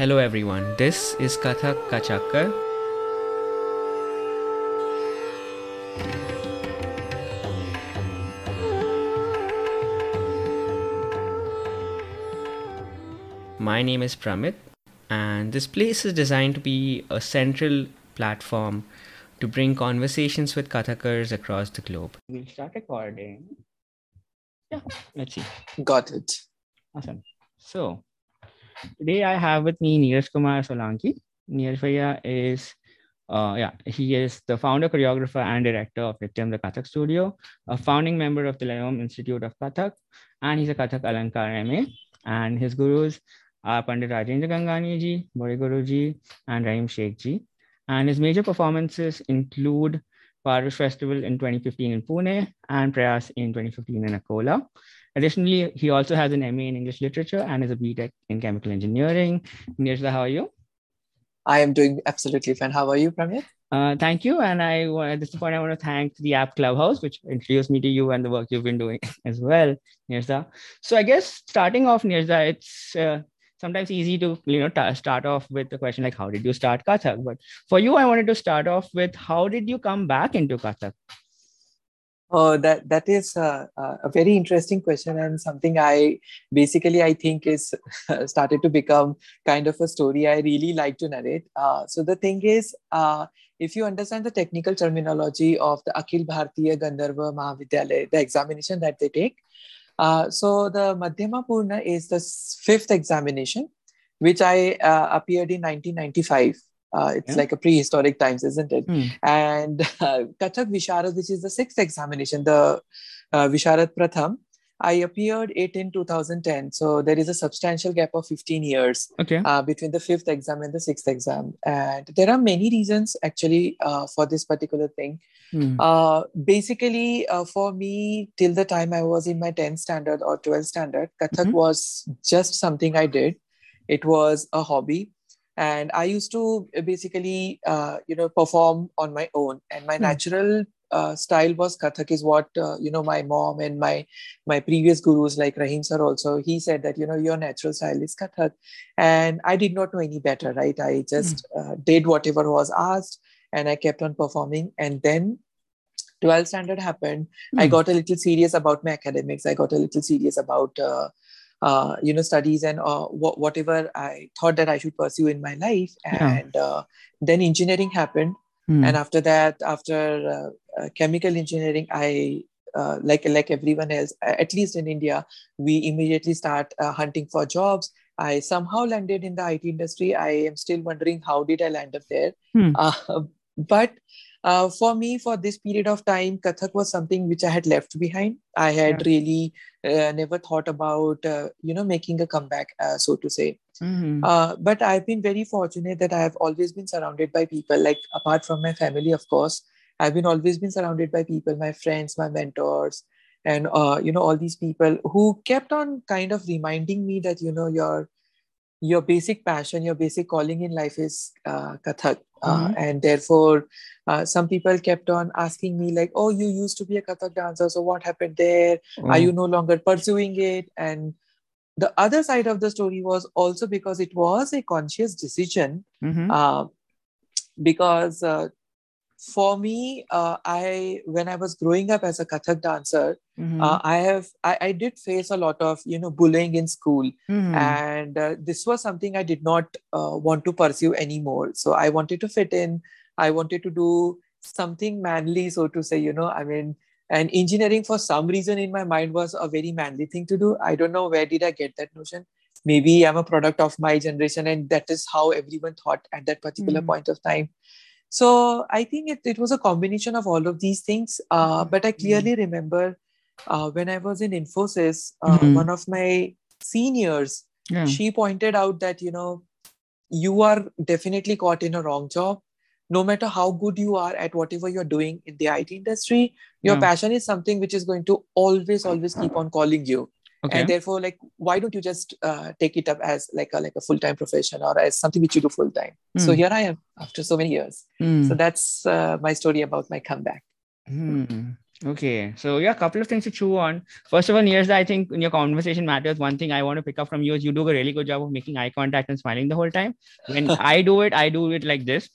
Hello everyone, this is Kathak Kachakkar. My name is Pramit, and this place is designed to be a central platform to bring conversations with Kathakars across the globe. We'll start recording. Yeah, let's see. Got it. Awesome. So, today I have with me Nirajkumar Solanki. Niraj Bhaiya is, uh, yeah, he is the founder, choreographer, and director of Nrityam the Kathak Studio, a founding member of the Layom Institute of Kathak, and he's a Kathak Alankar MA. And his gurus are Pandit Rajendra Gangani ji, Bode Guru ji, and Rahim Sheikh ji. And his major performances include Parush Festival in 2015 in Pune and Prayas in 2015 in Akola. Additionally, he also has an MA in English Literature and is a BTech in Chemical Engineering. Niraj, how are you? I am doing absolutely fine. How are you, Pramit? Uh, thank you. And I at this point, I want to thank the app Clubhouse, which introduced me to you and the work you've been doing as well, Niraj. So I guess starting off, Niraj, it's uh, sometimes easy to you know t- start off with the question like, how did you start Kathak? But for you, I wanted to start off with how did you come back into Kathak? Oh, that that is a, a very interesting question and something I basically I think is started to become kind of a story I really like to narrate. Uh, so the thing is, uh, if you understand the technical terminology of the Akhil Bharatiya Gandharva Mahavidyalaya, the examination that they take, uh, so the Madhyama Purna is the fifth examination, which I uh, appeared in 1995. Uh, it's yeah. like a prehistoric times, isn't it? Mm. And uh, Kathak Visharad, which is the sixth examination, the uh, Visharad Pratham, I appeared it in 2010. So there is a substantial gap of 15 years okay. uh, between the fifth exam and the sixth exam. And there are many reasons actually uh, for this particular thing. Hmm. Uh, basically, uh, for me, till the time I was in my 10th standard or 12th standard, Kathak mm-hmm. was just something I did. It was a hobby and i used to basically uh, you know perform on my own and my mm. natural uh, style was kathak is what uh, you know my mom and my my previous gurus like rahim sir also he said that you know your natural style is kathak and i did not know any better right i just mm. did whatever was asked and i kept on performing and then 12th standard happened mm. i got a little serious about my academics i got a little serious about uh, you know studies and uh, wh- whatever i thought that i should pursue in my life and yeah. uh, then engineering happened mm. and after that after uh, uh, chemical engineering i uh, like like everyone else at least in india we immediately start hunting for jobs i somehow landed in the it industry i am still wondering how did i land up there mm. but uh, for me, for this period of time, Kathak was something which I had left behind. I had yeah. really uh, never thought about, uh, you know, making a comeback, uh, so to say. Mm-hmm. Uh, but I've been very fortunate that I have always been surrounded by people, like apart from my family, of course, I've been always been surrounded by people, my friends, my mentors, and uh, you know, all these people who kept on kind of reminding me that you know, your your basic passion, your basic calling in life is Kathak uh, mm-hmm. and therefore, uh, some people kept on asking me, like, oh, you used to be a Kathak dancer, so what happened there? Mm-hmm. Are you no longer pursuing it? And the other side of the story was also because it was a conscious decision. Mm-hmm. Uh, because uh, for me, uh, I when I was growing up as a Kathak dancer, mm-hmm. uh, I have I, I, did face a lot of you know bullying in school, mm-hmm. and uh, this was something I did not uh, want to pursue anymore. So I wanted to fit in. I wanted to do something manly, so to say. You know, I mean, and engineering for some reason in my mind was a very manly thing to do. I don't know where did I get that notion. Maybe I'm a product of my generation, and that is how everyone thought at that particular mm-hmm. point of time so I think it, it was a combination of all of these things. Uh, but I clearly mm-hmm. remember uh, when I was in Infosys, uh, mm-hmm. one of my seniors, yeah. she pointed out that, you know, you are definitely caught in a wrong job. No matter how good you are at whatever you're doing in the IT industry, your yeah. passion is something which is going to always, always keep on calling you okay. and therefore like why don't you just uh, take it up as like a like a full-time profession or as something which you do full-time mm. so here i am after so many years mm. so that's uh, my story about my comeback mm. Okay, so yeah, a couple of things to chew on. First of all, here's I think in your conversation matters. One thing I want to pick up from you is you do a really good job of making eye contact and smiling the whole time. When I do it, I do it like this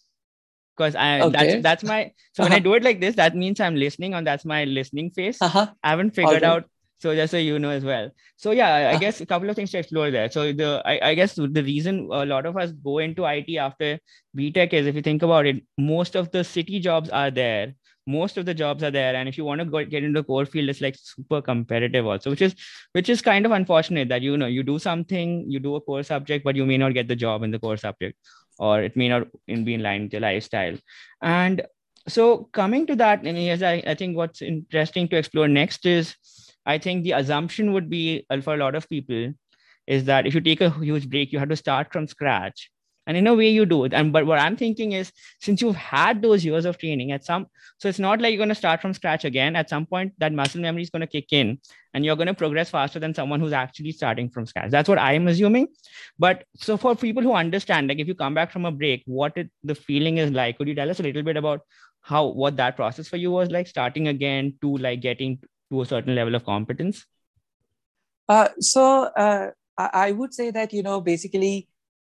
because I Okay. that's that's my so when I Uh-huh. do it like this, that means I'm listening and that's my listening face. Uh-huh. I haven't figured out. So just so you know as well. So yeah, I- Uh-huh. guess a couple of things to explore there. So the I, I guess the reason a lot of us go into IT after BTech is if you think about it, most of the city jobs are there. Most of the jobs are there, and if you want to go get into the core field, it's like super competitive also, which is which is kind of unfortunate that you know you do something, you do a core subject, but you may not get the job in the core subject, or it may not in- be in line with your lifestyle. And so coming to that, and yes, I, I think what's interesting to explore next is I think the assumption would be uh, for a lot of people is that if you take a huge break, you have to start from scratch. And in a way you do it. And but what I'm thinking is since you've had those years of training at some so it's not like you're going to start from scratch again. At some point, that muscle memory is going to kick in and you're going to progress faster than someone who's actually starting from scratch. That's what I'm assuming. But so for people who understand, like if you come back from a break, what it, the feeling is like, could you tell us a little bit about how what that process for you was like starting again to like getting to a certain level of competence? Uh, so uh, I, would say that you know basically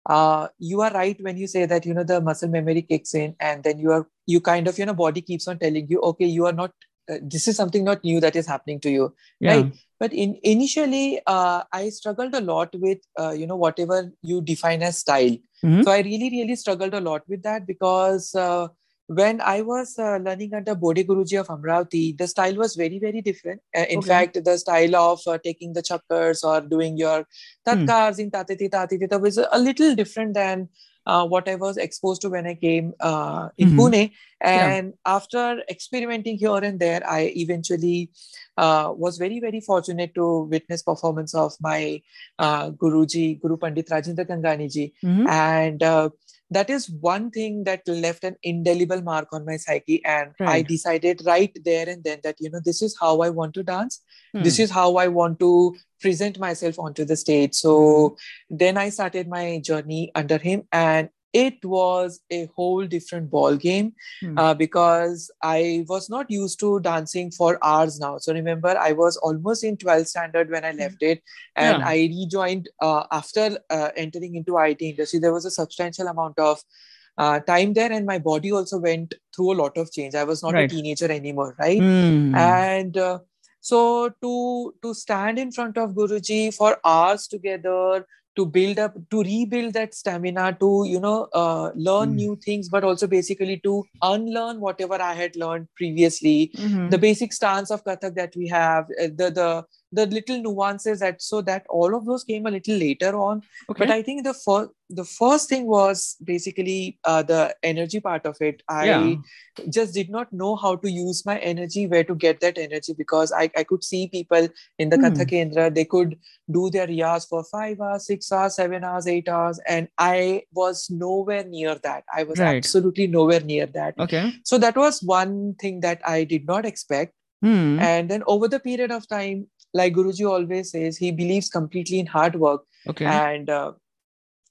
uh, you are right when you say that you know the muscle memory kicks in and then you are you kind of you know body keeps on telling you okay you are not uh, this is something not new that is happening to you Yeah. Right. but in initially uh, i struggled a lot with uh, you know whatever you define as style Mhm. so i really really struggled a lot with that because uh, when i was uh, learning under bode guruji of amravati the style was very very different uh, in Okay. fact the style of uh, taking the chakkars or doing your tatkars in tatiti tatiti was a little different than uh, what I was exposed to when I came uh, in Mhm. Pune. Yeah. And after experimenting here and there, I eventually uh, was very, very fortunate to witness performance of my uh, Guruji, Guru Pandit Rajendra Gangani ji. Mhm. And uh, that is one thing that left an indelible mark on my psyche. And I decided right there and then that, you know, this is how I want to dance. This Hmm. is how I want to present myself onto the stage. So then I started my journey under him, and it was a whole different ball game Hmm. uh, because I was not used to dancing for hours now. So remember, I was almost in 12th standard when I left it, and Yeah. I rejoined uh, after uh, entering into IT industry. There was a substantial amount of uh, time there, and my body also went through a lot of change. I was not Right. a teenager anymore, right? Hmm. and uh, so to to stand in front of guruji for hours together to build up to rebuild that stamina to you know uh, learn Mm. new things but also basically to unlearn whatever i had learned previously Mhm. the basic stance of kathak that we have uh, the the the little nuances that so that all of those came a little later on okay. but i think the first the first thing was basically uh, the energy part of it i yeah. just did not know how to use my energy, where to get that energy, because I, I could see people in the Hmm. Kathak Kendra, they could do their riyaz for five hours, six hours, seven hours, eight hours, and I was nowhere near that. I was Right. absolutely nowhere near that. Okay. So that was one thing that I did not expect. Hmm. And then over the period of time, like Guruji always says, he believes completely in hard work. Okay. And uh,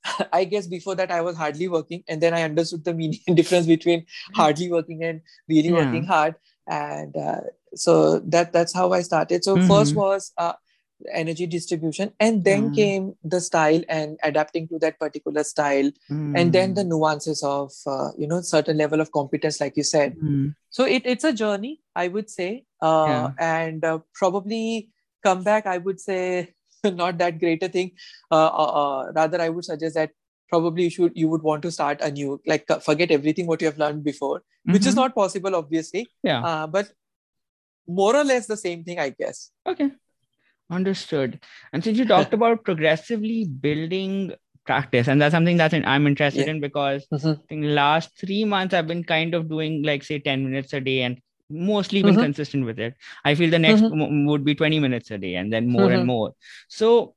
I guess before that I was hardly working, and then I understood the meaning difference between hardly working and really Yeah. working hard. And uh, so that that's how I started. So first Mhm. was uh, energy distribution, and then Yeah. came the style and adapting to that particular style, and then the Hmm. nuances of uh, you know certain level of competence, like you said. Hmm. So it, it's a journey, I would say, uh, Yeah. and uh, probably come back. I would say not that great a thing. Uh, uh, uh, rather, I would suggest that probably you should you would want to start anew, like uh, forget everything what you have learned before, which is Mhm. not possible, obviously. Yeah. Uh, but more or less the same thing, I guess. Okay. Understood. And since you talked about progressively building practice, and that's something that I'm interested Yeah. in because Mhm. Think last three months I've been kind of doing like say 10 minutes a day and mostly been Mhm. consistent with it. I feel the next Mhm. mo- would be 20 minutes a day and then more and Mhm. more. So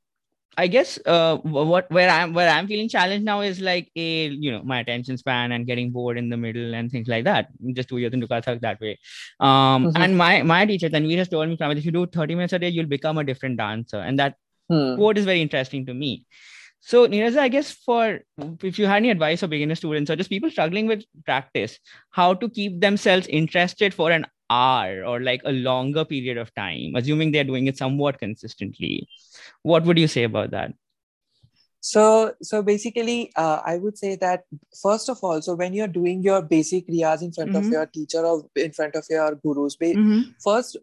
I guess uh, what where I'm where I'm feeling challenged now is like a you know my attention span and getting bored in the middle and things like that. Just two years into Kathak that way. Um, Mhm. and my my teacher Tanveer has told me, if you do 30 minutes a day, you'll become a different dancer. And that Hmm. quote is very interesting to me. So, Niraj, I guess for if you had any advice for beginner students or just people struggling with practice, how to keep themselves interested for an hour or like a longer period of time assuming they're doing it somewhat consistently what would you say about that so so basically uh, i would say that first of all so when you're doing your basic riyaz in front mm-hmm. of your teacher or in front of your gurus mm-hmm. first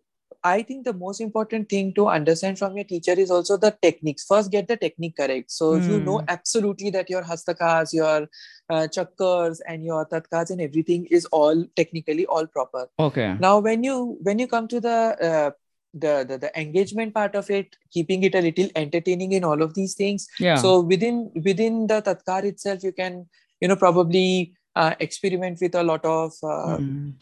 I think the most important thing to understand from your teacher is also the techniques. First, get the technique correct. So, mm. you know hmm. absolutely that your hastakas, your uh, chakkars, and your tatkars and everything is all technically all proper. Okay. Now, when you when you come to the uh, the, the the engagement part of it, keeping it a little entertaining in all of these things. Yeah. So within within the tatkar itself, you can you know probably uh, experiment with a lot of. Mm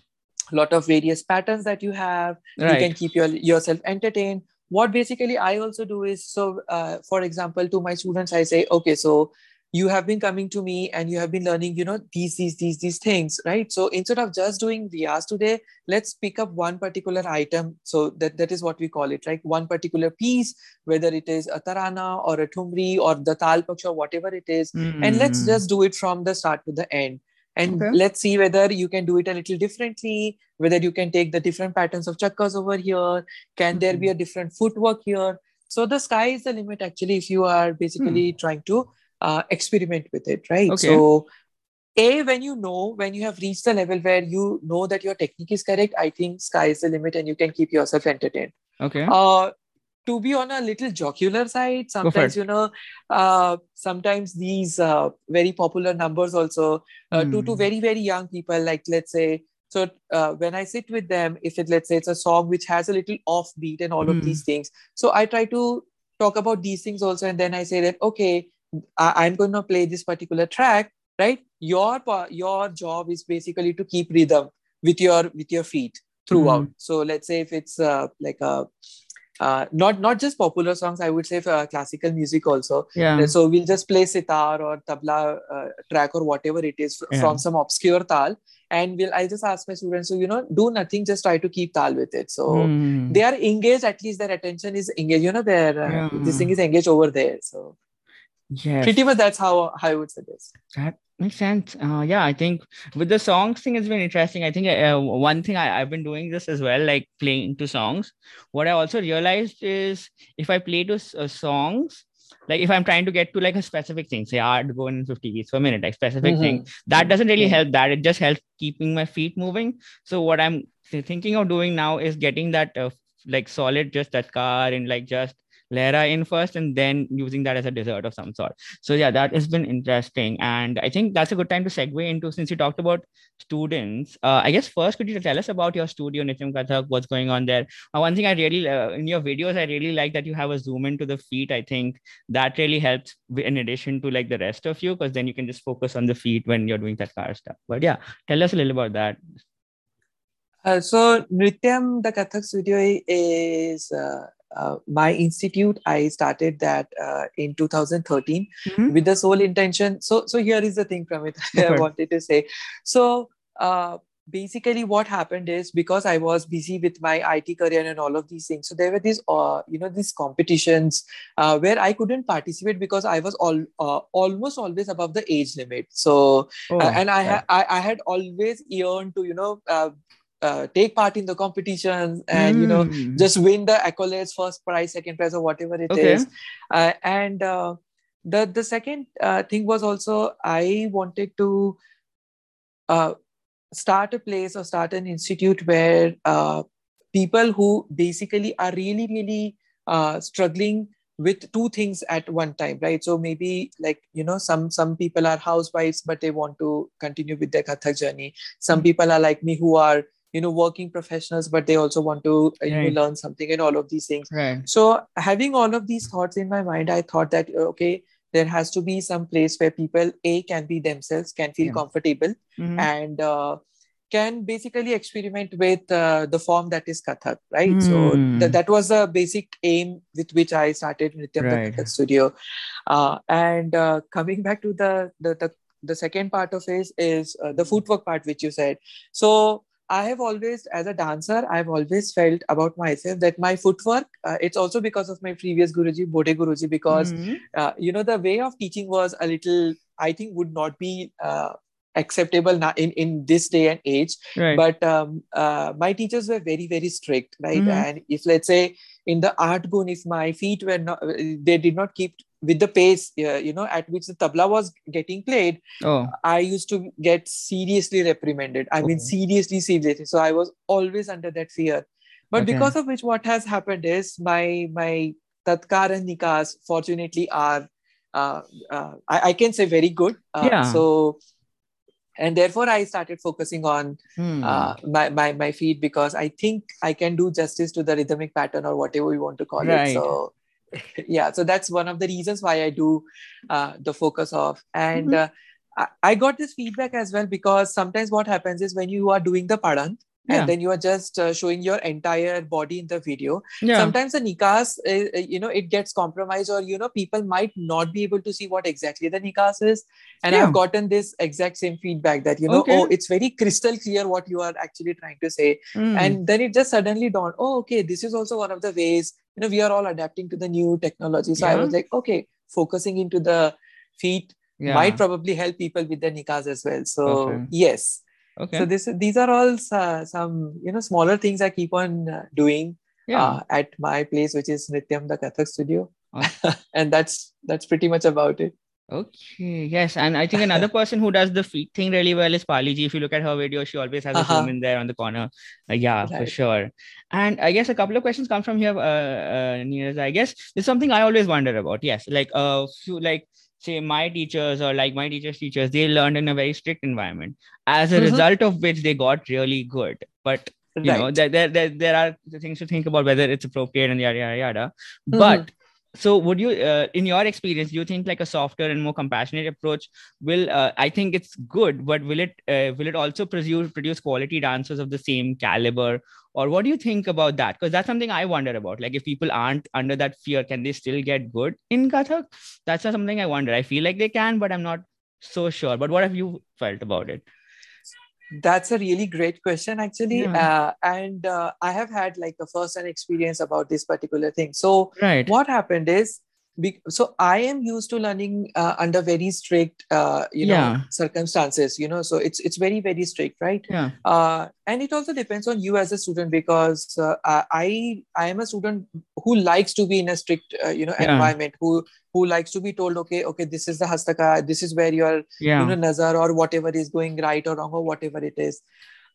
lot of various patterns that you have right. you can keep your, yourself entertained what basically i also do is so uh, for example to my students i say okay so you have been coming to me and you have been learning you know these these these these things right so instead of just doing riyaz today let's pick up one particular item so that that is what we call it like one particular piece whether it is a tarana or a thumri or the tal or whatever it is mm-hmm. and let's hmm. just do it from the start to the end and okay. let's see whether you can do it a little differently whether you can take the different patterns of chakras over here can mm-hmm. there be a mm-hmm. different footwork here so the sky is the limit actually if you are basically mm. trying to uh, experiment with it right okay. so a when you know when you have reached the level where you know that your technique is correct i think sky is the limit and you can keep yourself entertained okay uh, to be on a little jocular side sometimes you know uh, sometimes these uh, very popular numbers also uh, mm. to to hmm. very very young people like let's say so uh, when i sit with them if it let's say it's a song which has a little offbeat and all mm. of these hmm. things so i try to talk about these things also and then i say that okay I- i'm going to play this particular track right your your job is basically to keep rhythm with your with your feet throughout mm. so let's say if it's uh, like a uh, not not just popular songs i would say for uh, classical music also yeah so we'll just play sitar or tabla uh, track or whatever it is yeah. from some obscure tal and we'll i just ask my students to you know do nothing just try to keep tal with it so mm. they are engaged at least their attention is engaged you know their uh, yeah. this thing is engaged over there so yeah pretty much that's how, how i would suggest that Makes sense. Uh, yeah, I think with the songs thing, it's been interesting. I think uh, one thing I, I've been doing this as well, like playing to songs. What I also realized is if I play to uh, songs, like if I'm trying to get to like a specific thing, say art going in 50 beats per minute, like specific mm-hmm. thing, that doesn't really help that. It just helps keeping my feet moving. So what I'm thinking of doing now is getting that uh, like solid just tatkar and like just Lehra in first and then using that as a dessert of some sort. So yeah, that has been interesting. And I think that's a good time to segue into since you talked about students. Uh, I guess first, could you tell us about your studio, Nrityam Kathak, what's going on there? Uh, one thing I really, uh, in your videos, I really like that you have a zoom into the feet. I think that really helps in addition to like the rest of you, because then you can just focus on the feet when you're doing tatkar stuff. But yeah, tell us a little about that. Uh, so Nrityam, the Kathak studio is uh, uh, my institute i started that uh, in 2013 mm-hmm. with the sole intention so so here is the thing from it i wanted to say. So uh, basically what happened is because i was busy with my it career and all of these things so there were these uh, you know these competitions uh, where i couldn't participate because i was all uh, almost always above the age limit. So oh, and I, ha- I i had always yearned to you know uh, take part in the competitions and mm. you know hmm. just win the accolades first prize second prize or whatever it okay. is. Uh, and uh, the the second uh, thing was also i wanted to uh, start a place or start an institute where uh, people who basically are really really struggling with two things at one time right so maybe like you know some some people are housewives but they want to continue with their kathak journey some mm-hmm. people are like me who are you know working professionals but they also want to uh, you know, learn something and all of these things right. so having all of these thoughts in my mind i thought that uh, okay there has to be some place where people a can be themselves can feel yeah. comfortable mm-hmm. and uh, can basically experiment with uh, the form that is Kathak, right? Mm. So th- that was the basic aim with which I started Nrityam right. Kathak Studio. Uh, and uh, coming back to the, the the, the second part of it is uh, the footwork part, which you said. So I have always, as a dancer, I've always felt about myself that my footwork, uh, it's also because of my previous Guruji, Bode Guruji, because, mm-hmm. uh, you know, the way of teaching was a little, I think, would not be uh, acceptable now in in this day and age Right. but um, uh, my teachers were very very strict right Mhm. and if let's say in the art gun if my feet were not they did not keep with the pace uh, you know at which the tabla was getting played oh. i used to get seriously reprimanded i mean seriously seriously so i was always under that fear but Okay. because of which what has happened is my my tatkar and nikas fortunately are uh, uh, I, I can say very good uh, Yeah. so and therefore i started focusing on Hmm. uh, my, my my feet because I think I can do justice to the rhythmic pattern or whatever we want to call Right. it. So yeah, so that's one of the reasons why I do uh, the focus of. And Mhm. uh, I, I got this feedback as well because sometimes what happens is when you are doing the padhant Yeah. and then you are just uh, showing your entire body in the video yeah. sometimes the nikas uh, uh, you know it gets compromised or you know people might not be able to see what exactly the nikas is and Yeah. i've gotten this exact same feedback that you know Okay. oh it's very crystal clear what you are actually trying to say Hmm. and then it just suddenly dawned oh okay this is also one of the ways you know we are all adapting to the new technology so i was like okay focusing into the feet might probably help people with their nikas as well so Perfect. yes okay. so this these are all uh, some you know smaller things i keep on uh, doing yeah. uh, at my place, which is Nrityam, the Kathak studio. Awesome. and that's that's pretty much about it. Okay, yes, and I think another person who does the feet thing really well is Paliji. If you look at her video, she always has a Uh-huh. woman there on the corner. Uh, yeah, for sure. And I guess a couple of questions come from here, uh, uh, Niraj. I guess there's something I always wonder about. Yes, like uh, few like say my teachers or like my teachers' teachers, they learned in a very strict environment. As a Mhm. result of which, they got really good. But you know, there, there, there, there are things to think about whether it's appropriate and yada yada yada. Mhm. But so would you uh, in your experience do you think like a softer and more compassionate approach will uh, i think it's good but will it uh, will it also produce produce quality dancers of the same caliber or what do you think about that? Because that's something i wonder about. Like if people aren't under that fear can they still get good in kathak? That's not something i wonder i feel like they can but i'm not so sure. But what have you felt about it? That's a really great question, actually. Yeah. Uh, and uh, I have had like a first-hand experience about this particular thing. So right. what happened is, be- so I am used to learning uh, under very strict, uh, you know, Yeah. circumstances. You know, so it's it's very very strict, right? yeah uh, and it also depends on you as a student because uh, I I am a student who likes to be in a strict uh, you know Yeah. environment who who likes to be told okay okay this is the hastaka this is where your yeah you know nazar or whatever is going right or wrong or whatever it is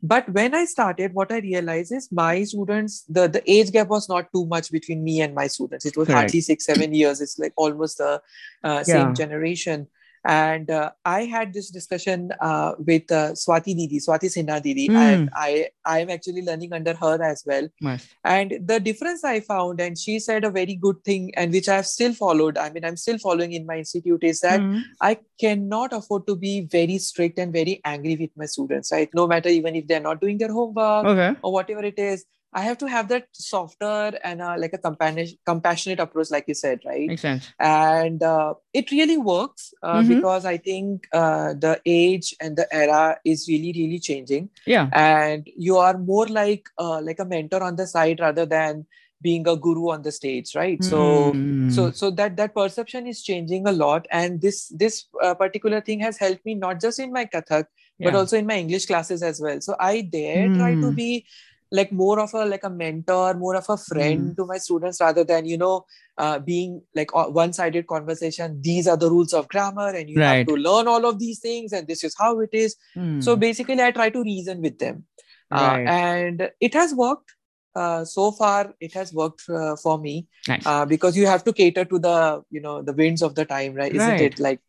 but when i started what i realized is my students the the age gap was not too much between me and my students it was Correct. hardly six seven years it's like almost the uh, Yeah. same generation and uh, i had this discussion uh, with uh, swati didi swati sinha didi Hmm. and i i am actually learning under her as well must and the difference i found and she said a very good thing and which i have still followed i mean i'm still following in my institute is that Mhm. I cannot afford to be very strict and very angry with my students, right? No matter even if they're not doing their homework okay or whatever it is, I have to have that softer and uh, like a compassionate, compassionate approach, like you said, right? makes sense And uh, it really works uh, Mhm. because I think uh, the age and the era is really, really changing, yeah and you are more like uh, like a mentor on the side rather than being a guru on the stage, right? So Mm. so so that that perception is changing a lot and this this uh, particular thing has helped me not just in my kathak but also in my english classes as well so i there try to Hmm. be like more of a like a mentor more of a friend Hmm. to my students rather than you know uh, being like a one-sided conversation. These are the rules of grammar and you Right. have to learn all of these things and this is how it is. Mm. so basically i try to reason with them. Uh, and it has worked. Uh, so far it has worked uh, for me. Nice. Uh, because you have to cater to the you know the winds of the time right? Isn't Right. it like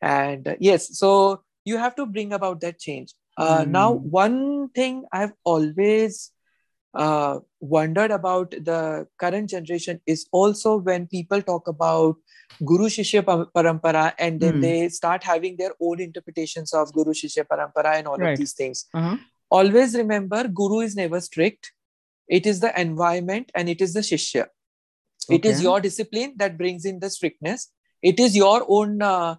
and uh, yes so you have to bring about that change uh, now Mm. one thing i've always uh, wondered about the current generation is also when people talk about guru shishya parampara and then Mm. they start having their own interpretations of guru shishya parampara and all Right. of these things uh-huh. always remember guru is never strict it is the environment and it is the shishya it is your discipline that brings in the strictness it is your own uh,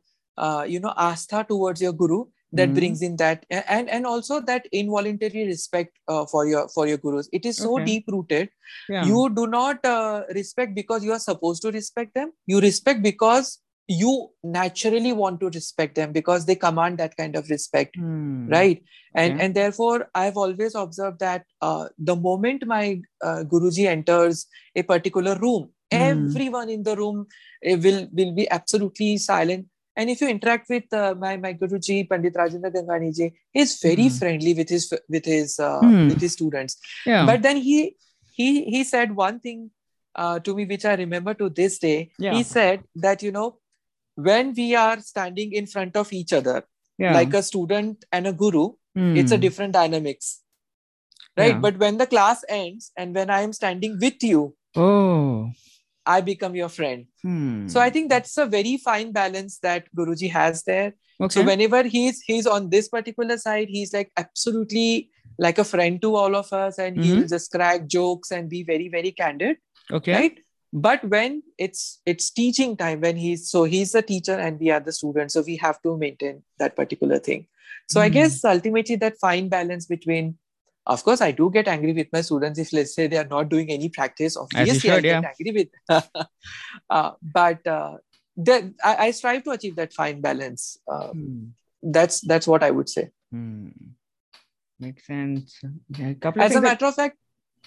uh, you know astha towards your guru that Mhm. brings in that and and also that involuntary respect uh, for your for your gurus it is so Okay. deep rooted yeah you do not uh, respect because you are supposed to respect them you respect because you naturally want to respect them because they command that kind of respect Hmm. right and Okay. and therefore i've always observed that uh, the moment my uh, guruji enters a particular room Hmm. everyone in the room eh, will will be absolutely silent and if you interact with uh, my my guruji pandit rajendra gangani ji he's very Hmm. friendly with his with his uh, Hmm. with his students Yeah. but then he he he said one thing uh, to me which i remember to this day Yeah. he said that you know when we are standing in front of each other yeah. like a student and a guru it's a different dynamics right Yeah. but when the class ends and when i am standing with you Oh. I become your friend Hmm. so i think that's a very fine balance that guruji has there okay. so whenever he's he's on this particular side he's like absolutely like a friend to all of us and he'll just crack jokes and be very very candid okay. right but when it's it's teaching time when he's so he's the teacher and we are the students so we have to maintain that particular thing so i Hmm. guess ultimately that fine balance between of course i do get angry with my students if let's say they are not doing any practice obviously should, i yeah. get angry with uh, but uh, that I, I strive to achieve that fine balance uh, Hmm. that's that's what i would say Hmm. Makes sense. Yeah, a as a things that- matter of fact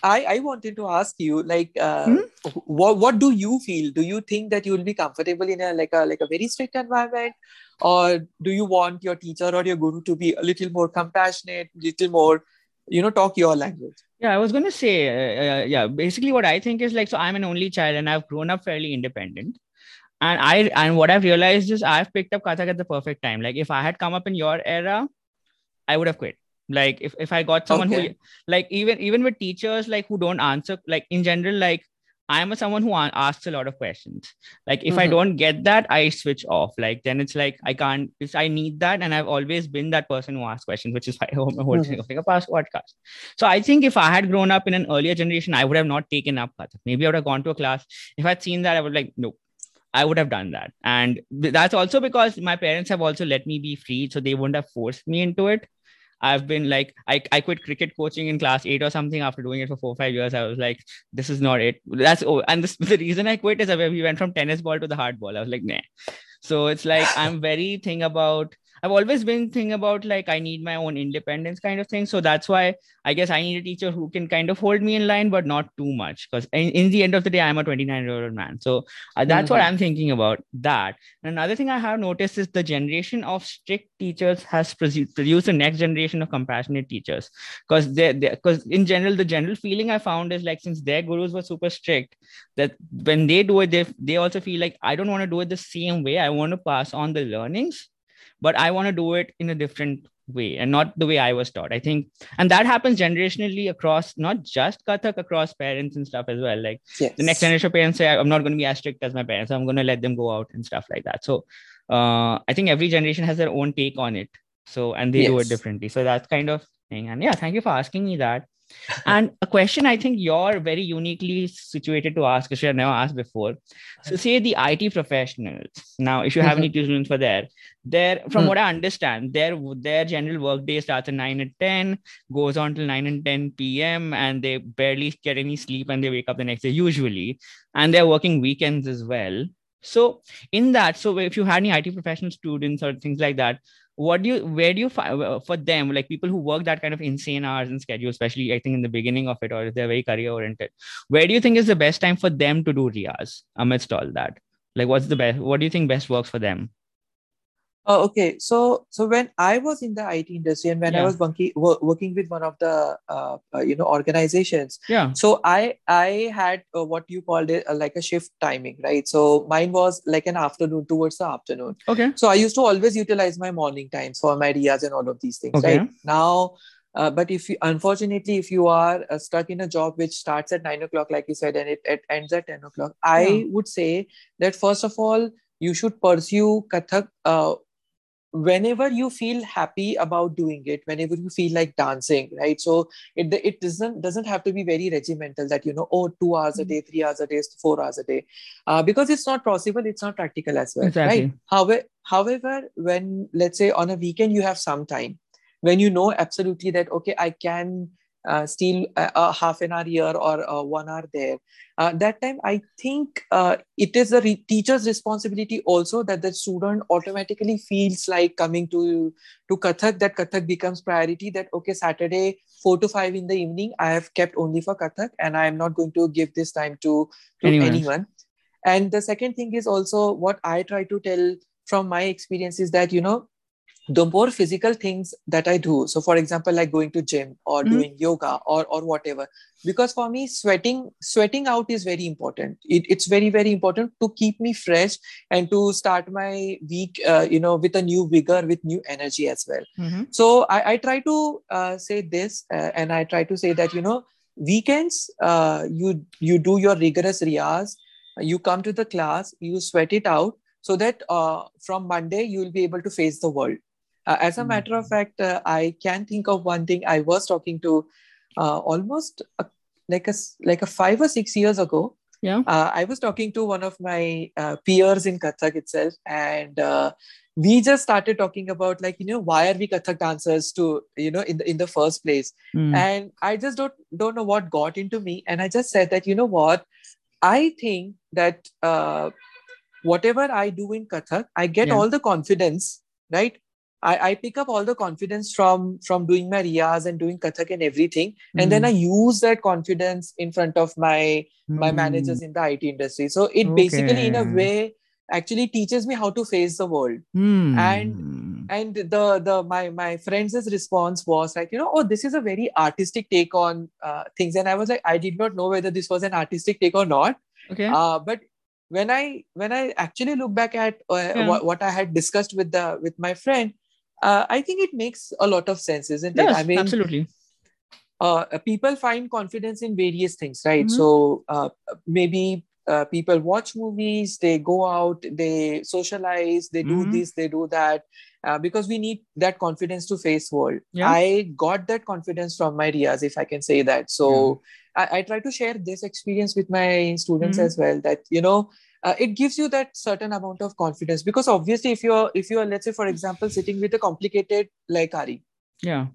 i i wanted to ask you like uh, Hmm? what what do you feel do you think that you will be comfortable in a like a like a very strict environment or do you want your teacher or your guru to be a little more compassionate little more you know talk your language Yeah, I was going to say, uh, uh, yeah, basically what I think is like, so I'm an only child and I've grown up fairly independent. And I, and what I've realized is I've picked up Kathak at the perfect time. Like if I had come up in your era, I would have quit. Like if, if I got someone who, like even, even with teachers, like who don't answer, like in general, like I'm a someone who asks a lot of questions. Like if I Mhm. don't get that, I switch off. Like then it's like I can't. It's, I need that, and I've always been that person who asks questions, which is why I'm my whole thing of like a past podcast. So I think if I had grown up in an earlier generation, I would have not taken up Kathak. Maybe I would have gone to a class. If I'd seen that, I would like nope. I would have done that, and that's also because my parents have also let me be free, so they wouldn't have forced me into it. I've been like, I, I quit cricket coaching in class eight or something after doing it for four five years. I was like, this is not it. That's oh, and this the reason I quit is that we went from tennis ball to the hard ball. I was like, nah. So it's like I'm very thing about. I've always been thinking about like I need my own independence kind of thing. So that's why I guess I need a teacher who can kind of hold me in line, but not too much. Because in, in the end of the day, I'm a 29 year old man. So uh, that's what Mhm. I'm thinking about. That and another thing I have noticed is the generation of strict teachers has produced the next generation of compassionate teachers. Because they, because in general, the general feeling I found is like since their gurus were super strict, that when they do it, they they also feel like I don't want to do it the same way. I want to pass on the learnings, but I want to do it in a different way and not the way I was taught. I think, and that happens generationally across not just Kathak, across parents and stuff as well. Like yes. the next generation of parents say i'm not going to be as strict as my parents. I'm going to let them go out and stuff like that. So uh, i think every generation has their own take on it. So and they do it differently. So that's kind of thing. And yeah thank you for asking me that and a question i think you're very uniquely situated to ask which i've never asked before so say the it professionals now if you have any students for there there from Mm. what i understand their their general work day starts at 9 and 10 goes on till 9 and 10 p.m. and they barely get any sleep and they wake up the next day usually. And they're working weekends as well. So in that, so if you had any IT professional students or things like that, what do you where do you find uh, for them like people who work that kind of insane hours and schedule especially i think in the beginning of it or if they're very career oriented where do you think is the best time for them to do riyaz amidst all that? Like what's the best what do you think best works for them Oh, okay. So, so when I was in the IT industry and when I was working wo- working with one of the uh, uh, you know organizations, yeah so I I had uh, what you called it uh, like a shift timing, right? So mine was like an afternoon towards the afternoon. okay So I used to always utilize my morning times for my riyaz and all of these things, Okay. right? Now, uh, but if you unfortunately if you are uh, stuck in a job which starts at nine o'clock, like you said, and it, it ends at ten o'clock, I Yeah. would say that first of all you should pursue Kathak. Uh, whenever you feel happy about doing it whenever you feel like dancing right? So it it doesn't doesn't have to be very regimental that you know oh two hours a day three hours a day four hours a day. Uh, because it's not possible it's not practical as well Exactly. right? However however when let's say on a weekend you have some time when you know absolutely that okay i can uh, steal a, a, half an hour here or uh, one hour there. Uh, that time, I think uh, it is the re- teacher's responsibility also that the student automatically feels like coming to to Kathak. That Kathak becomes priority. That okay, Saturday four to five in the evening, I have kept only for Kathak, and I am not going to give this time to to anyone. anyone. And the second thing is also what I try to tell from my experience is that you know the more physical things that i do. So for example like going to gym or mm-hmm. doing yoga or or whatever. Because for me sweating sweating out is very important. It, it's very very important to keep me fresh and to start my week uh, you know with a new vigor with new energy as well. Mm-hmm. so I, I, try to uh, say this uh, and i try to say that you know weekends uh, you you do your rigorous riyaz you come to the class you sweat it out so that uh, from monday you will be able to face the world uh, as a matter of hmm. fact, uh, I can think of one thing. I was talking to uh, almost a, like a like a five or six years ago. Yeah, uh, I was talking to one of my uh, peers in Kathak itself, and uh, we just started talking about like you know why are we Kathak dancers to you know in the in the first place, mm. and I just don't don't know what got into me, and I just said that you know what, I think that whatever I do in Kathak, I get yeah. all the confidence right I, I pick up all the confidence from from doing my riyaz and doing kathak and everything and mm. then i use that confidence in front of my mm. my managers in the it industry so it okay. basically in a way actually teaches me how to face the world mm. and and the the my my friends' response was like you know oh this is a very artistic take on uh, things and i was like i did not know whether this was an artistic take or not okay uh, but when i when i actually look back at uh, yeah. what, what i had discussed with the with my friend uh, I think it makes a lot of sense, isn't yes, it? I mean, absolutely. Uh, people find confidence in various things, right? Mm-hmm. So uh, maybe uh, people watch movies, they go out, they socialize, they do mm-hmm. this, they do that, uh, because we need that confidence to face world. Yeah. I got that confidence from my Riyaz, if I can say that. So yeah. I, I, try to share this experience with my students mm-hmm. as well. That you know, uh, it gives you that certain amount of confidence because obviously if you're if you're let's say for example sitting with a complicated laikari yeah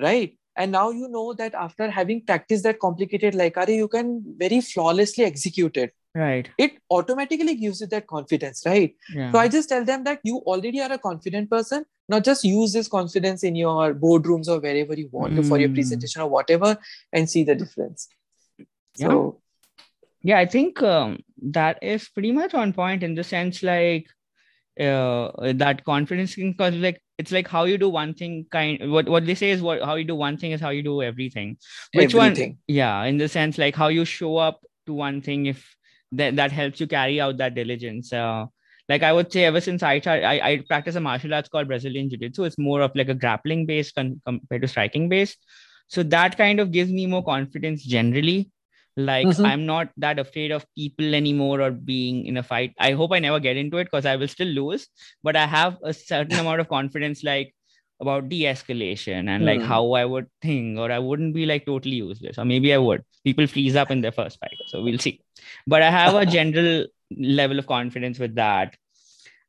right and now you know that after having practiced that complicated laikari you can very flawlessly execute it right it automatically gives you that confidence right yeah. so i just tell them that you already are a confident person now just use this confidence in your boardrooms or wherever you want mm. for your hmm. presentation or whatever and see the difference yeah. so yeah i think um, that is pretty much on point in the sense like uh, that confidence can because like it's like how you do one thing kind what what they say is what how you do one thing is how you do everything. Which everything. one yeah in the sense like how you show up to one thing if that that helps you carry out that diligence. Uh, like i would say ever since i tried I, I practice a martial arts called brazilian jiu-jitsu it's more of like a grappling based con- compared to striking based so that kind of gives me more confidence generally like mm-hmm. i'm not that afraid of people anymore or being in a fight i hope i never get into it because i will still lose but i have a certain amount of confidence like about de-escalation and like mm. how i would think or i wouldn't be like totally useless or maybe i would people freeze up in their first fight so we'll see but i have a general level of confidence with that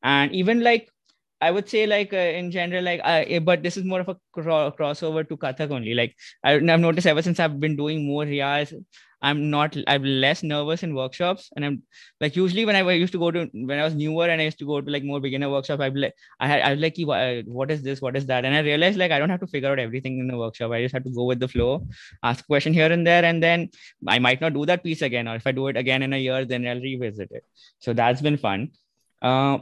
and even like I would say like uh, in general like uh, but this is more of a cro- crossover to Kathak only. Like I, have noticed ever since I've been doing more riyaz I'm not I'm less nervous in workshops. And I'm like usually when I used to go to when I was newer and I used to go to like more beginner workshop I'd like I had I was like what is this? What is that? And I realized like I don't have to figure out everything in the workshop. I just have to go with the flow ask a question here and there and then I might not do that piece again or if I do it again in a year then I'll revisit it. So that's been fun. Uh,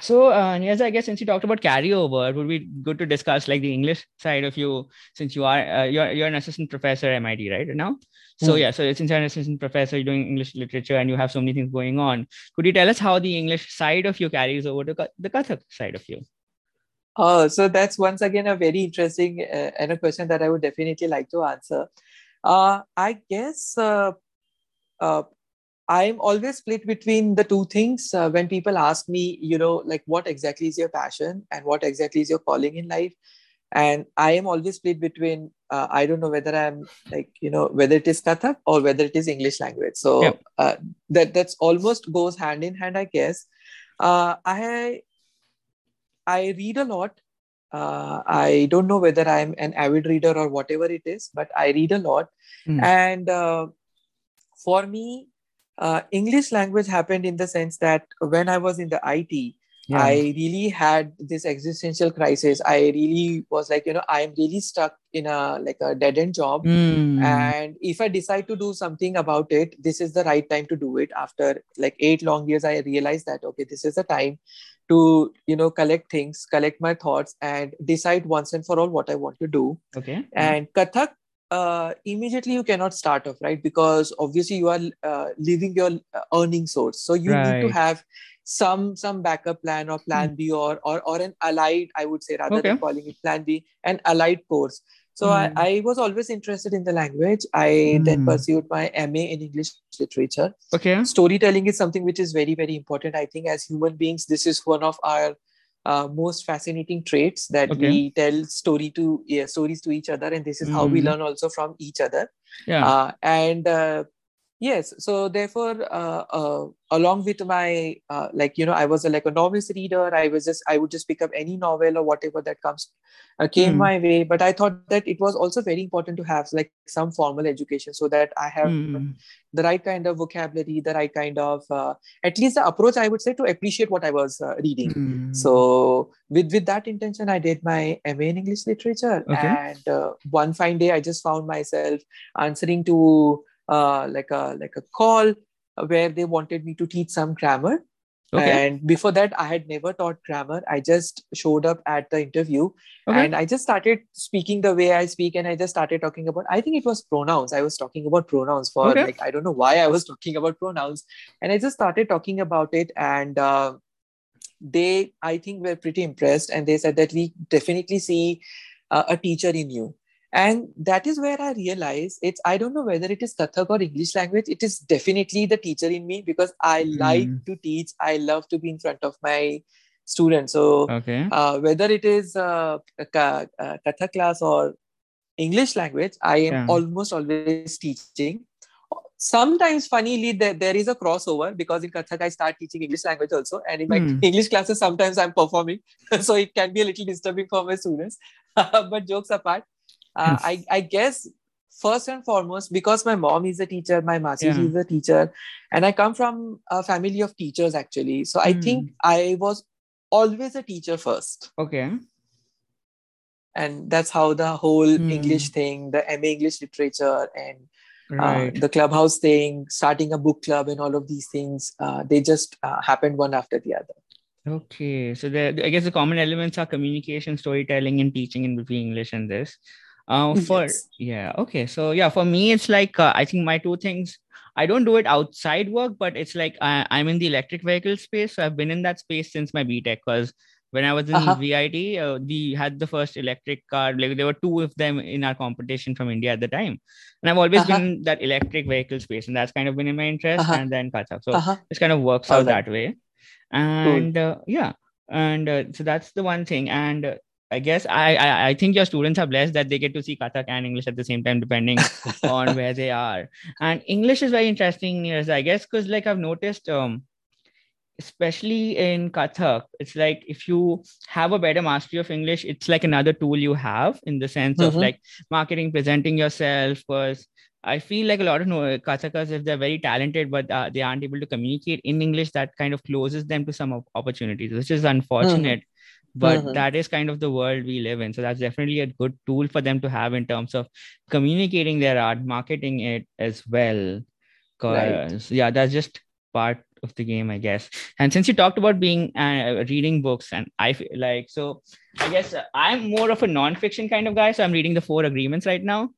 so, uh, yes, I guess since you talked about carryover, it would be good to discuss like the English side of you, since you are uh, you're you're an assistant professor at MIT right now. So mm. yeah, so since you're an assistant professor, you're doing English literature, and you have so many things going on. Could you tell us how the English side of you carries over to the Kathak side of you? Oh, so that's once again a very interesting uh, and a question that I would definitely like to answer. Uh, I guess uh, uh, I'm always split between the two things. Uh, when people ask me, you know, like what exactly is your passion and what exactly is your calling in life, and I am always split between. Uh, I don't know whether I'm like you know whether it is Kathak or whether it is English language. So yeah. uh, that that's almost goes hand in hand, I guess. Uh, I I read a lot. Uh, I don't know whether I'm an avid reader or whatever it is, but I read a lot. Mm. And uh, for me, uh, English language happened in the sense that when I was in the IT, Yeah. I really had this existential crisis. I really was like, you know, I'm really stuck in a like a dead end job. Mm. And if I decide to do something about it, this is the right time to do it. After like eight long years, I realized that okay, this is the time to you know collect things, collect my thoughts, and decide once and for all what I want to do. okay. And Kathak, uh, immediately you cannot start off right because obviously you are uh, leaving your uh, earning source, so you need to have some some backup plan or plan B or or or an allied, I would say rather Okay. than calling it plan B, an allied course. So Mm. I, I was always interested in the language. I then Mm. pursued my MA in English literature. Okay. Storytelling is something which is very, very important. I think as human beings, this is one of our uh, most fascinating traits that Okay. we tell story to yeah, stories to each other, and this is how we Mm. learn also from each other. Yeah. Uh, and uh, yes, so therefore, uh, uh, along with my uh, like you know, I was a, like a novice reader. I was just I would just pick up any novel or whatever that comes uh, came Hmm. my way. But I thought that it was also very important to have like some formal education so that I have Mm. the right kind of vocabulary, the right kind of uh, at least the approach I would say to appreciate what I was uh, reading. Mm. So with with that intention, I did my MA in English literature, Okay. and uh, one fine day, I just found myself answering to uh, like a like a call where they wanted me to teach some grammar. Okay. And before that, I had never taught grammar. I just showed up at the interview Okay. and I just started speaking the way I speak, and I just started talking about. I think it was pronouns. I was talking about pronouns for Okay. like I don't know why I was talking about pronouns, and I just started talking about it, and uh, they I think were pretty impressed, and they said that we definitely see uh, a teacher in you, and that is where I realize it's. I don't know whether it is Kathak or English language. It is definitely the teacher in me because I like Mm. to teach. I love to be in front of my students. So okay. uh, whether it is uh, ka- uh, Kathak class or English language, I am Yeah. almost always teaching. Sometimes, funnily, there, there is a crossover because in Kathak I start teaching English language also, and in my Hmm. English classes sometimes I'm performing, so it can be a little disturbing for my students. but jokes apart, uh, I I guess first and foremost because my mom is a teacher, my masi Yeah. is a teacher, and I come from a family of teachers actually. So I Hmm. think I was always a teacher first Okay. and that's how the whole Hmm. english thing the ma english literature and uh, Right. the clubhouse thing starting a book club and all of these things uh, they just uh, happened one after the other Okay, so the I guess the common elements are communication, storytelling, and teaching in between English and this. Uh, for Yes. yeah, okay, so yeah, for me it's like uh, I think my two things. I don't do it outside work, but it's like I, I'm in the electric vehicle space, so I've been in that space since my BTech. Because when I was in Uh-huh. VIT, uh, we had the first electric car. Like there were two of them in our competition from India at the time, and I've always Uh-huh. been in that electric vehicle space, and that's kind of been in my interest. Uh-huh. And then Kathak, so it kind of works All out right. that way and uh, yeah and uh, so that's the one thing and uh, i guess I, I i think your students are blessed that they get to see kathak and english at the same time depending on where they are and english is very interesting yes i guess because like i've noticed um especially in kathak it's like if you have a better mastery of english it's like another tool you have in the sense of Mhm. like marketing presenting yourself because I feel like a lot of no- Kathakas, if they're very talented, but uh, they aren't able to communicate in English, that kind of closes them to some opportunities, which is unfortunate. But Mhm. that is kind of the world we live in. So that's definitely a good tool for them to have in terms of communicating their art, marketing it as well. Right. Because yeah, that's just part of the game, I guess. And since you talked about being uh, reading books, and I feel like so, I guess uh, I'm more of a non-fiction kind of guy. So I'm reading the Four Agreements right now.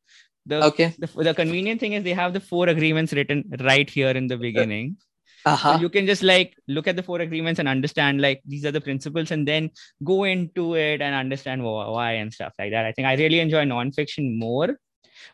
The okay the, the convenient thing is they have the four agreements written right here in the beginning so uh-huh. you can just like look at the four agreements and understand like these are the principles and then go into it and understand wh- why and stuff like that i think i really enjoy nonfiction more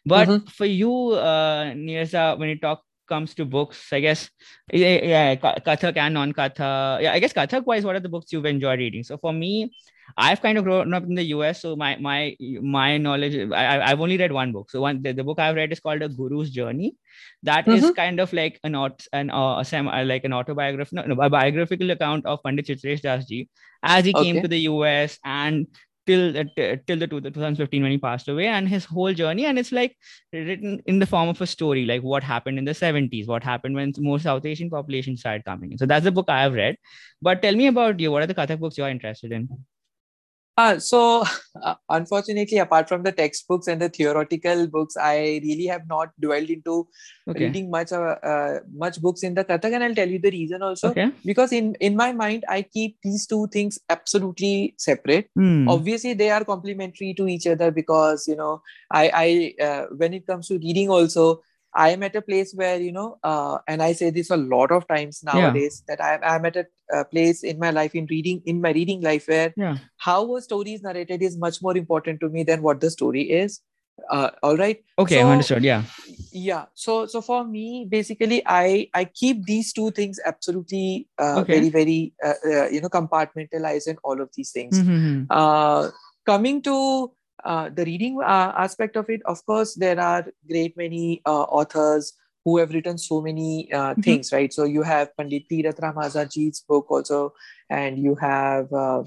but Mhm. for you uh Niraj, when it talk comes to books i guess yeah, yeah Ka- kathak and non-katha yeah i guess kathak wise what are the books you've enjoyed reading so for me I've kind of grown up in the US, so my my my knowledge. I, I've only read one book. So one the, the book I've read is called A Guru's Journey. That is Mhm. kind of like an aut- an uh, sem- uh, like an autobiographical, no, no, a biographical account of Pandit Chitresh Das ji as he came to the US and till uh, t- till the, two, the 2015 when he passed away and his whole journey and it's like written in the form of a story like what happened in the 70s what happened when more south asian population started coming in so that's the book i have read but tell me about you what are the kathak books you're interested in uh, so, uh, unfortunately, apart from the textbooks and the theoretical books, I really have not dwelled into okay. reading much uh, uh, much books in the Kathak, and I'll tell you the reason also. Okay. Because in in my mind, I keep these two things absolutely separate. Mm. Obviously, they are complementary to each other because you know, I I uh, when it comes to reading also, I am at a place where, you know, uh, and I say this a lot of times nowadays yeah. that I, I'm at a, a, place in my life, in reading, in my reading life, where yeah. how a story is narrated is much more important to me than what the story is. Uh, all right. Okay, so, understood. Yeah. Yeah. So, so for me, basically, I I keep these two things absolutely uh, okay. very, very, uh, uh, you know, compartmentalized and all of these things. Mm-hmm. Uh, coming to uh, the reading uh, aspect of it, of course, there are great many uh, authors who have written so many uh, mm-hmm. things, right? So you have Pandit Tirath Ram Azadji's book also, and you have uh,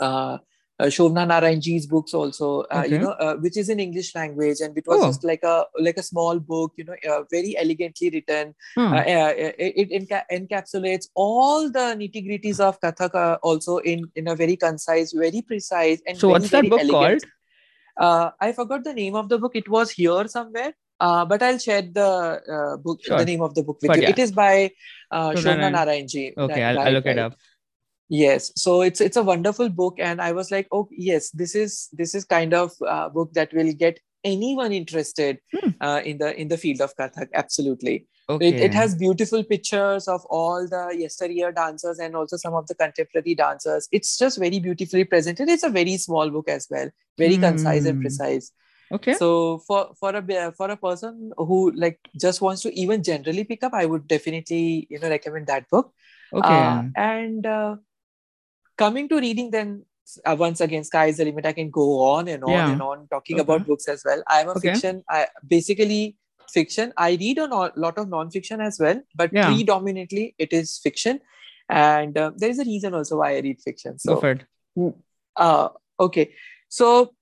uh, Shovana Narayanji's books also, okay. you know, which is in English language, and it was oh. just like a like a small book, you know, very elegantly written. Hmm. it, it enca- encapsulates all the nitty gritties of Kathak also in in a very concise, very precise, and so very, what's that book elegant. called? Uh, I forgot the name of the book. It was here somewhere. Uh, but I'll share the uh, book, sure. the name of the book with but you. Yeah. It is by uh, Shovana Narayanji. Okay, I'll, I'll, look it up. Yes, so it's it's a wonderful book, and I was like, oh yes, this is this is kind of uh, book that will get anyone interested hmm. uh, in the in the field of Kathak. Absolutely. Okay. It, it has beautiful pictures of all the yesteryear dancers and also some of the contemporary dancers. It's just very beautifully presented. It's a very small book as well, very mm. concise and hmm. precise. Okay. So for for a for a person who like just wants to even generally pick up, I would definitely you know recommend that book. Okay. Uh, and uh, coming to reading, then uh, once again, sky is the limit. I can go on and on yeah. and on talking okay. about books as well. I'm a okay. fiction. I basically fiction. I read a lot of non-fiction as well, but yeah. predominantly it is fiction. And uh, there is a reason also why I read fiction. So, mm, uh, okay. So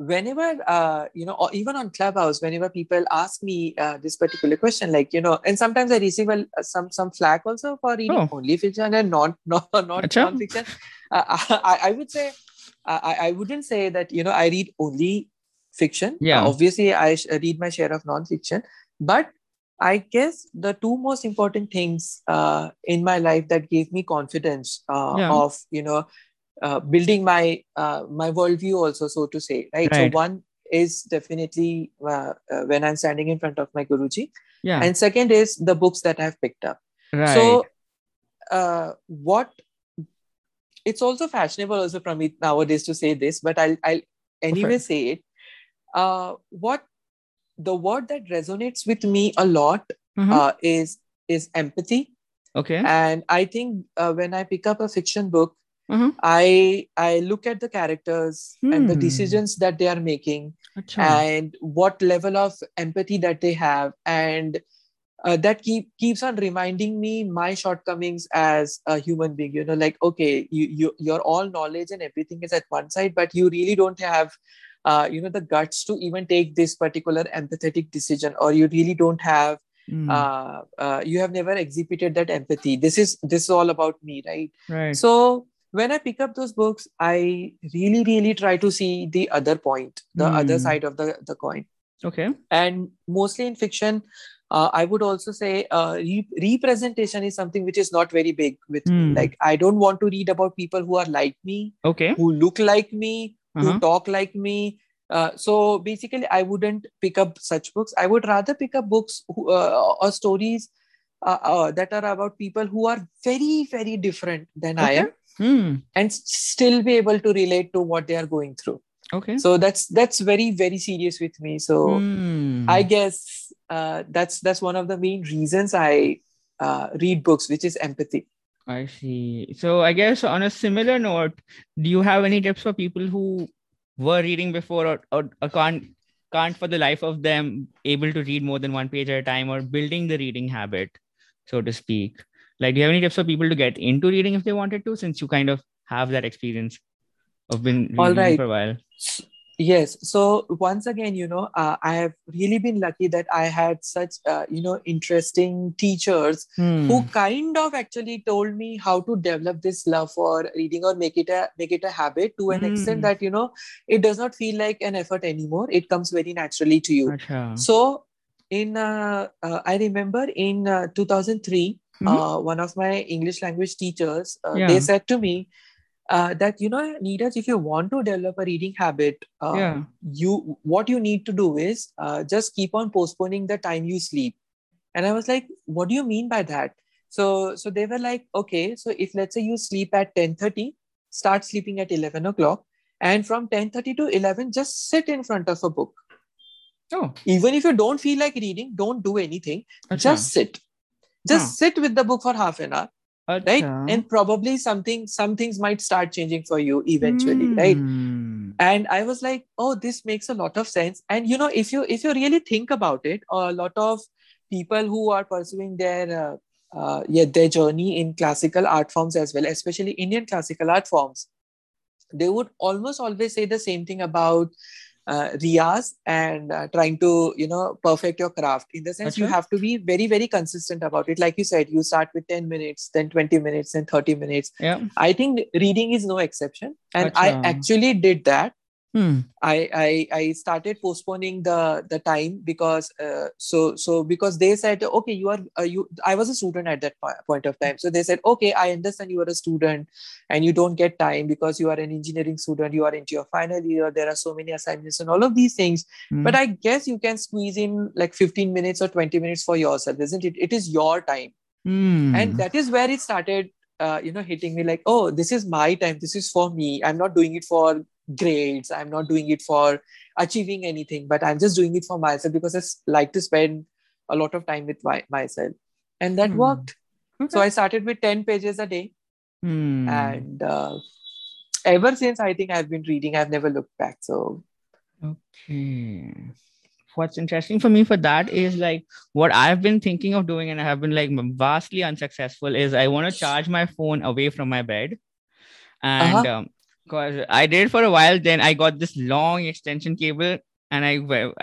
whenever uh, you know or even on clubhouse whenever people ask me uh, this particular question like you know and sometimes i receive a, some some flack also for reading oh. only fiction and not not not non-fiction uh, I, I would say I, I wouldn't say that you know i read only fiction. Yeah. Uh, obviously, I read my share of non-fiction, but I guess the two most important things uh, in my life that gave me confidence uh, yeah. of you know uh, building my uh, my worldview also, so to say, right? right. So one is definitely uh, when I'm standing in front of my guruji, yeah. And second is the books that I've picked up. Right. So what it's also fashionable also from me nowadays to say this, but I'll I'll anyway say it uh, what the word that resonates with me a lot mm-hmm. uh, is is empathy. Okay. And I think uh, when I pick up a fiction book, mm-hmm. I I look at the characters mm. and the hmm. decisions that they are making, Achha. and what level of empathy that they have, and uh, that keep keeps on reminding me my shortcomings as a human being you know like okay you, you your all knowledge and everything is at one side but you really don't have uh, you know the guts to even take this particular empathetic decision or you really don't have mm. uh, uh, you have never exhibited that empathy this is this is all about me right right so when i pick up those books i really really try to see the other point the mm. other side of the the coin okay and mostly in fiction uh, I would also say uh, re- representation is something which is not very big with mm. me. Hmm. Like I don't want to read about people who are like me, okay, who look like me, uh-huh. who talk like me. Uh, so basically, I wouldn't pick up such books. I would rather pick up books who, uh, or stories uh, uh that are about people who are very, very different than okay. I am, mm. and still be able to relate to what they are going through. Okay. So that's that's very, very serious with me. So mm. I guess uh, that's that's one of the main reasons I uh, read books, which is empathy. I see. So I guess on a similar note, do you have any tips for people who were reading before or, or, or can't can't for the life of them able to read more than one page at a time or building the reading habit, so to speak? Like, do you have any tips for people to get into reading if they wanted to, since you kind of have that experience? I've been reading All right. for a while. Yes. So once again, you know, uh, I have really been lucky that I had such, uh, you know, interesting teachers Hmm. who kind of actually told me how to develop this love for reading or make it a make it a habit to an Mm. extent that you know it does not feel like an effort anymore. It comes very naturally to you. So in uh, uh, I remember in uh, 2003, Mhm. uh, one of my English language teachers uh, Yeah. they said to me uh, that you know Niraj, if you want to develop a reading habit, uh, yeah. you what you need to do is uh, just keep on postponing the time you sleep and i was like what do you mean by that so so they were like okay so if let's say you sleep at 10.30 start sleeping at 11 o'clock and from 10.30 to 11 just sit in front of a book Oh. even if you don't feel like reading don't do anything just sit just Huh. sit with the book for half an hour right? and probably something some things might start changing for you eventually right? Hmm. and i was like oh this makes a lot of sense. And you know if you if you really think about it a lot of people who are pursuing their uh, uh, yeah their journey in classical art forms as well especially indian classical art forms they would almost always say the same thing about uh, riyaz and uh, trying to you know perfect your craft in the sense you have to be very very consistent about it like you said you start with 10 minutes then 20 minutes then 30 minutes Yeah. I think reading is no exception. And I actually did that. Hmm. I, I I started postponing the the time because uh, so so because they said okay you are uh, you I was a student at that point of time so they said okay I understand you are a student and you don't get time because you are an engineering student you are into your final year there are so many assignments and all of these things Hmm. but I guess you can squeeze in like 15 minutes or 20 minutes for yourself isn't it it is your time Hmm. and that is where it started uh, you know hitting me like oh this is my time this is for me i'm not doing it for grades i'm not doing it for achieving anything but i'm just doing it for myself because i like to spend a lot of time with my, myself and that Hmm. worked Okay. so i started with 10 pages a day Hmm. and uh, ever since i think i've been reading i've never looked back so Okay. What's interesting for me for that is like what I've been thinking of doing and I have been like vastly unsuccessful is I want to charge my phone away from my bed. And Uh-huh. um, cause I did for a while, then I got this long extension cable and I,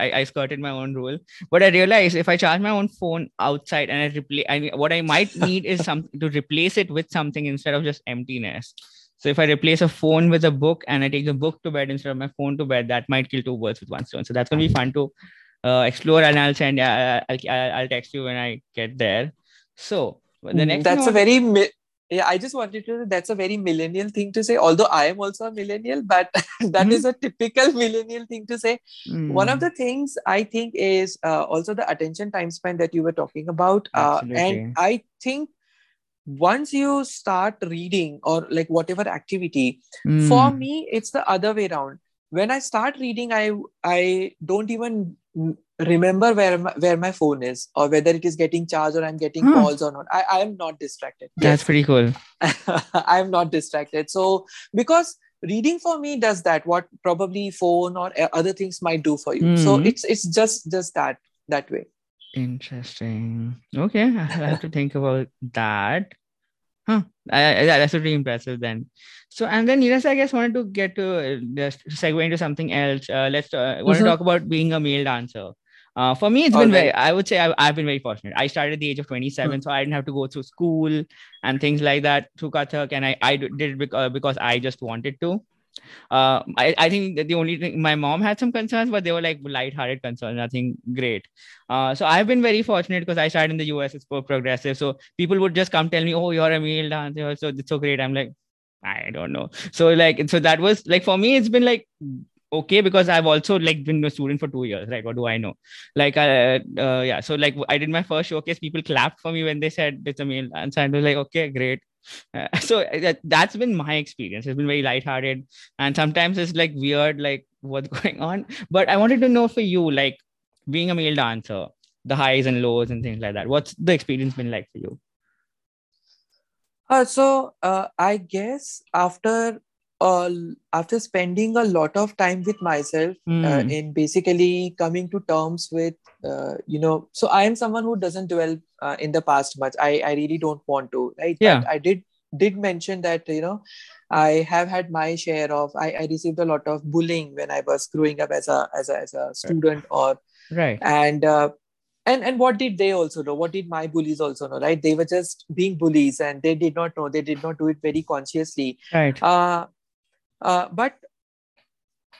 I I skirted my own rule. But I realized if I charge my own phone outside and I replace, I mean, what I might need is something to replace it with something instead of just emptiness. So if I replace a phone with a book and I take the book to bed instead of my phone to bed, that might kill two birds with one stone. So that's gonna be fun to uh, explore, and I'll send. Uh, I'll, I'll text you when I get there. So the next Mm, that's a very mi- yeah i just wanted to that's a very millennial thing to say although i am also a millennial but that Mhm. is a typical millennial thing to say. One of Hmm, the things i think is uh, also the attention time span that you were talking about uh, and i think once you start reading or like whatever activity for hmm, me it's the other way around when i start reading i i don't even mm, remember where my, where my phone is or whether it is getting charged or i'm getting Huh. calls or not i i am not distracted that's pretty cool. i'm not distracted so because reading for me does that what probably phone or uh, other things might do for you so Mhm. it's it's just just that that way Interesting. Okay, I have to think about that. Huh. I, I, that's pretty impressive then. So, and then Niraj, I guess wanted to get to uh, just segue into something else. Uh, let's uh, want to talk about being a male dancer. Uh, for me, it's been very. I would say I, I've been very fortunate. I started at the age of 27, so I didn't have to go through school and things like that through Kathak, and I I did it because, because I just wanted to. Uh, I, I think that the only thing my mom had some concerns, but they were like light-hearted concerns, nothing great. Uh, so I've been very fortunate because I started in the US, it's progressive. So people would just come tell me, "Oh, you're a male dancer, so it's so great." I'm like, I don't know. So like, so that was like for me, it's been like okay because I've also like been a student for two years, right? What do I know? Like, uh, uh yeah. So like, I did my first showcase. People clapped for me when they said it's a male dancer, and I was like, okay, great. Uh, so that, that's been my experience. It's been very lighthearted, and sometimes it's like weird, like what's going on. But I wanted to know for you, like being a male dancer, the highs and lows and things like that. What's the experience been like for you? Uh, so uh, I guess after uh, after spending a lot of time with myself uh, Hmm. in basically coming to terms with uh, you know so I am someone who doesn't dwell uh, in the past much. I I really don't want to right. Yeah. But I did did mention that you know i have had my share of i, I received a lot of bullying when i was growing up as a as a, as a student or right and uh, and and what did they also know what did my bullies also know right they were just being bullies and they did not know they did not do it very consciously right uh, uh, but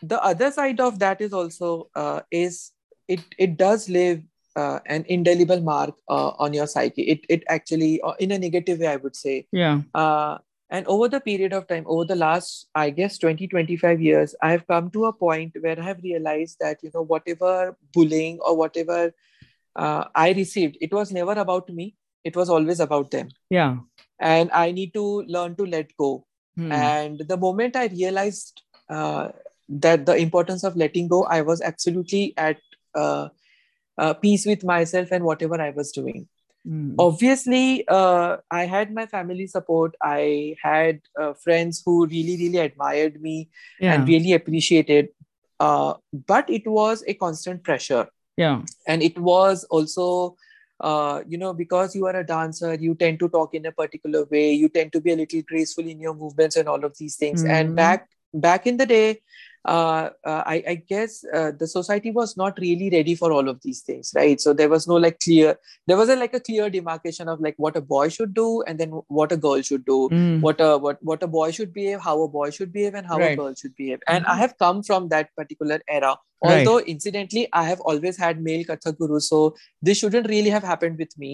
the other side of that is also uh, is it it does leave uh, an indelible mark uh, on your psyche. It it actually uh, in a negative way i would say. Yeah. Uh, and over the period of time over the last i guess 20 25 years i have come to a point where i have realized that you know whatever bullying or whatever uh, i received it was never about me. It was always about them. Yeah. And i need to learn to let go Hmm. and the moment i realized uh, that the importance of letting go i was absolutely at uh, uh, peace with myself and whatever i was doing. Hmm. obviously uh, i had my family support. I had uh, friends who really really admired me yeah. and really appreciated uh, but it was a constant pressure. Yeah. And it was also uh, you know because you are a dancer you tend to talk in a particular way you tend to be a little graceful in your movements and all of these things Mhm. and back back in the day uh, uh, I, I guess uh, the society was not really ready for all of these things right so there was no like clear there was a like a clear demarcation of like what a boy should do and then what a girl should do Hmm. what a what what a boy should behave how a boy should behave and how Right. a girl should behave and i Mhm. have come from that particular era Right. although incidentally i have always had male kathak gurus so this shouldn't really have happened with me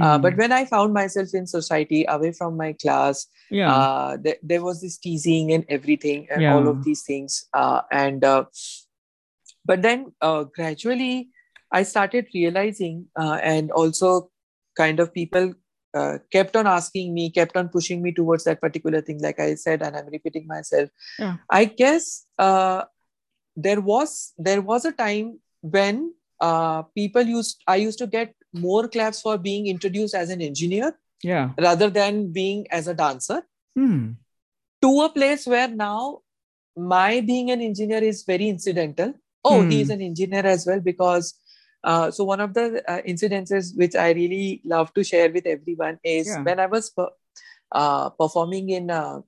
uh, Hmm. but when i found myself in society away from my class yeah uh, th- there was this teasing and everything and Yeah. all of these things uh, and uh, but then uh, gradually i started realizing uh, and also kind of people uh, kept on asking me kept on pushing me towards that particular thing like i said and i'm repeating myself Yeah. i guess uh, there was there was a time when uh, people used i used to get more claps for being introduced as an engineer yeah rather than being as a dancer Hmm. to a place where now my being an engineer is very incidental. Oh, he is Hmm. an engineer as well because. Uh, so one of the uh, incidences which I really love to share with everyone is Yeah. when I was uh, performing in uh,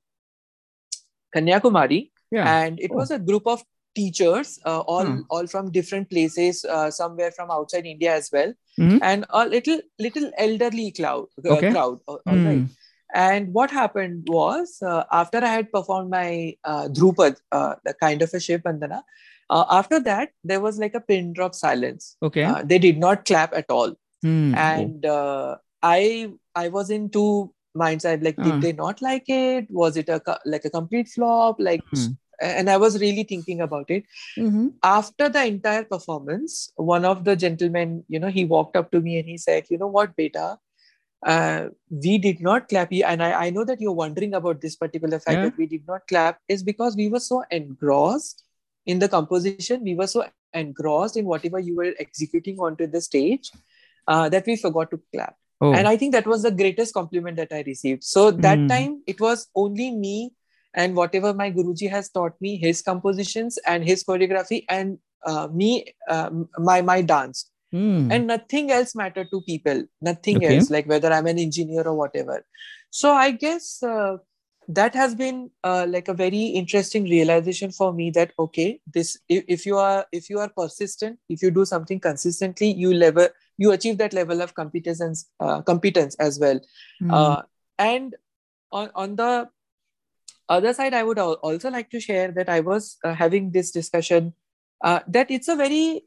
Kanyakumari, yeah and it Oh. was a group of teachers, uh, all Hmm. all from different places, uh, somewhere from outside India as well, Mhm. and a little little elderly cloud, uh, Okay. crowd. all- all right. Hmm. And what happened was, uh, after I had performed my uh, Dhrupad, uh, the kind of a Shiv Vandana, uh, after that, there was like a pin drop silence. okay Uh, they did not clap at all. Hmm. And uh, I I was in two minds. I like, Uh. did they not like it? Was it a like a complete flop? Like, Hmm. And I was really thinking about it. Mhm. After the entire performance, one of the gentlemen, you know, he walked up to me and he said, "You know what, beta? uh, we did not clap you and I, I know that you're wondering about this particular fact Yeah. that we did not clap is because we were so engrossed in the composition we were so engrossed in whatever you were executing onto the stage uh, that we forgot to clap oh and i think that was the greatest compliment that i received so that Mm. time it was only me and whatever my guruji has taught me his compositions and his choreography and uh, me uh, my my dance Hmm. and nothing else mattered to people nothing Okay. else like whether i'm an engineer or whatever so i guess uh, that has been uh, like a very interesting realization for me that okay this if, if you are if you are persistent if you do something consistently you level you achieve that level of competence uh, competence as well Hmm. uh, and on, on the other side i would also like to share that i was uh, having this discussion uh, that it's a very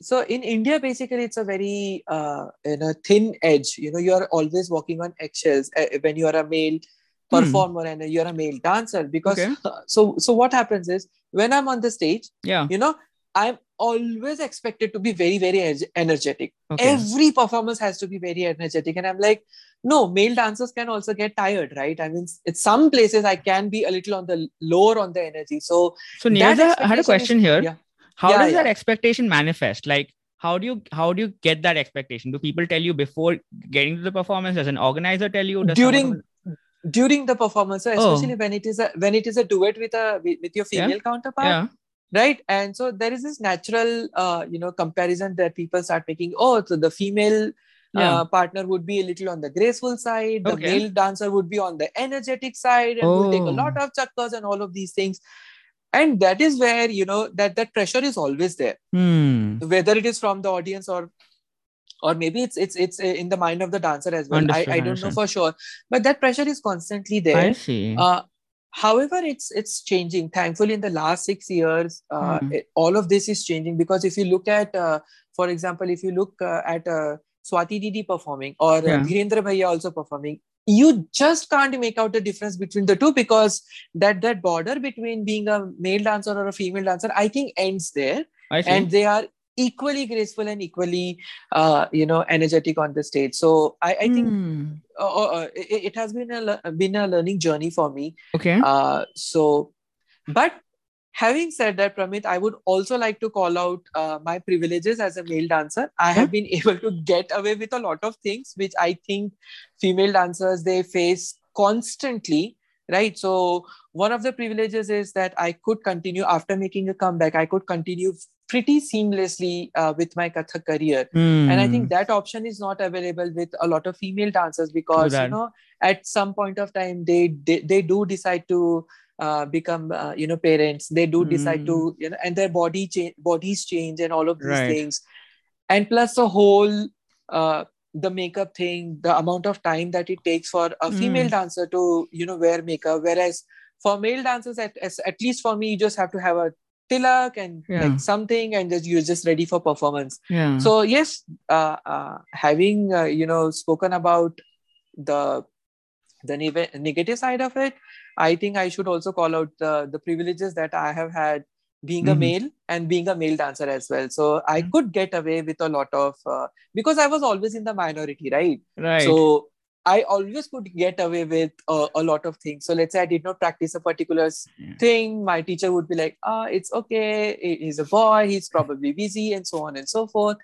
so in india basically it's a very uh, you know thin edge you know you're always walking on eggshells uh, when you are a male Hmm. performer and you're a male dancer because Okay. so so what happens is when i'm on the stage yeah you know i'm always expected to be very very energetic. Okay. Every performance has to be very energetic. And i'm like no male dancers can also get tired right? I mean it's some places i can be a little on the lower on the energy. So so Niraj, i had a expectation is- question here. Yeah. How Yeah, does that expectation manifest? Like how do you how do you get that expectation? Do people tell you before getting to the performance? Does an organizer tell you? During during the performance Oh. especially when it is a when it is a duet with a with, your female counterpart yeah right and so there is this natural uh, you know comparison that people start making oh so the female Yeah. uh, partner would be a little on the graceful side the Okay. male dancer would be on the energetic side and would take a lot Oh. of chakkars and all of these things and that is where you know that that pressure is always there Hmm. whether it is from the audience or or maybe it's it's it's uh, in the mind of the dancer as well Understood, i, I don't know for sure but that pressure is constantly there I see. uh, however it's it's changing thankfully in the last six years uh, Hmm. it- all of this is changing because if you look at uh, for example if you look uh, at uh, swati didi performing or uh, Yeah. dhirendra bhaiya also performing you just can't make out the difference between the two because that that border between being a male dancer or a female dancer i think ends there I and they are equally graceful and equally uh, you know energetic on the stage. So i, I think uh, uh, uh, it, it has been a been a learning journey for me. Okay. uh, so but having said that pramit i would also like to call out uh, my privileges as a male dancer. I have been able to get away with a lot of things which i think female dancers they face constantly right? So one of the privileges is that i could continue after making a comeback i could continue pretty seamlessly uh, with my kathak career and i Hmm. think that option is not available with a lot of female dancers because you know at some point of time they they, they do decide to uh, become uh, you know parents they do decide to you know and their body change bodies change and all of these Right. things and plus the whole uh, the makeup thing the amount of time that it takes for a female Mm. dancer to you know wear makeup whereas for male dancers at, at least for me you just have to have a tilak and Yeah. like something and just you're just ready for performance yeah. so yes uh, uh, having uh, you know spoken about the the neg- negative side of it i think i should also call out the the privileges that i have had being Mhm. a male and being a male dancer as well so i could get away with a lot of uh, because i was always in the minority right right. so I always could get away with uh, a lot of things. So let's say I did not practice a particular Yeah. thing, my teacher would be like, "Ah, it's okay. He's a boy. He's probably busy, and so on and so forth."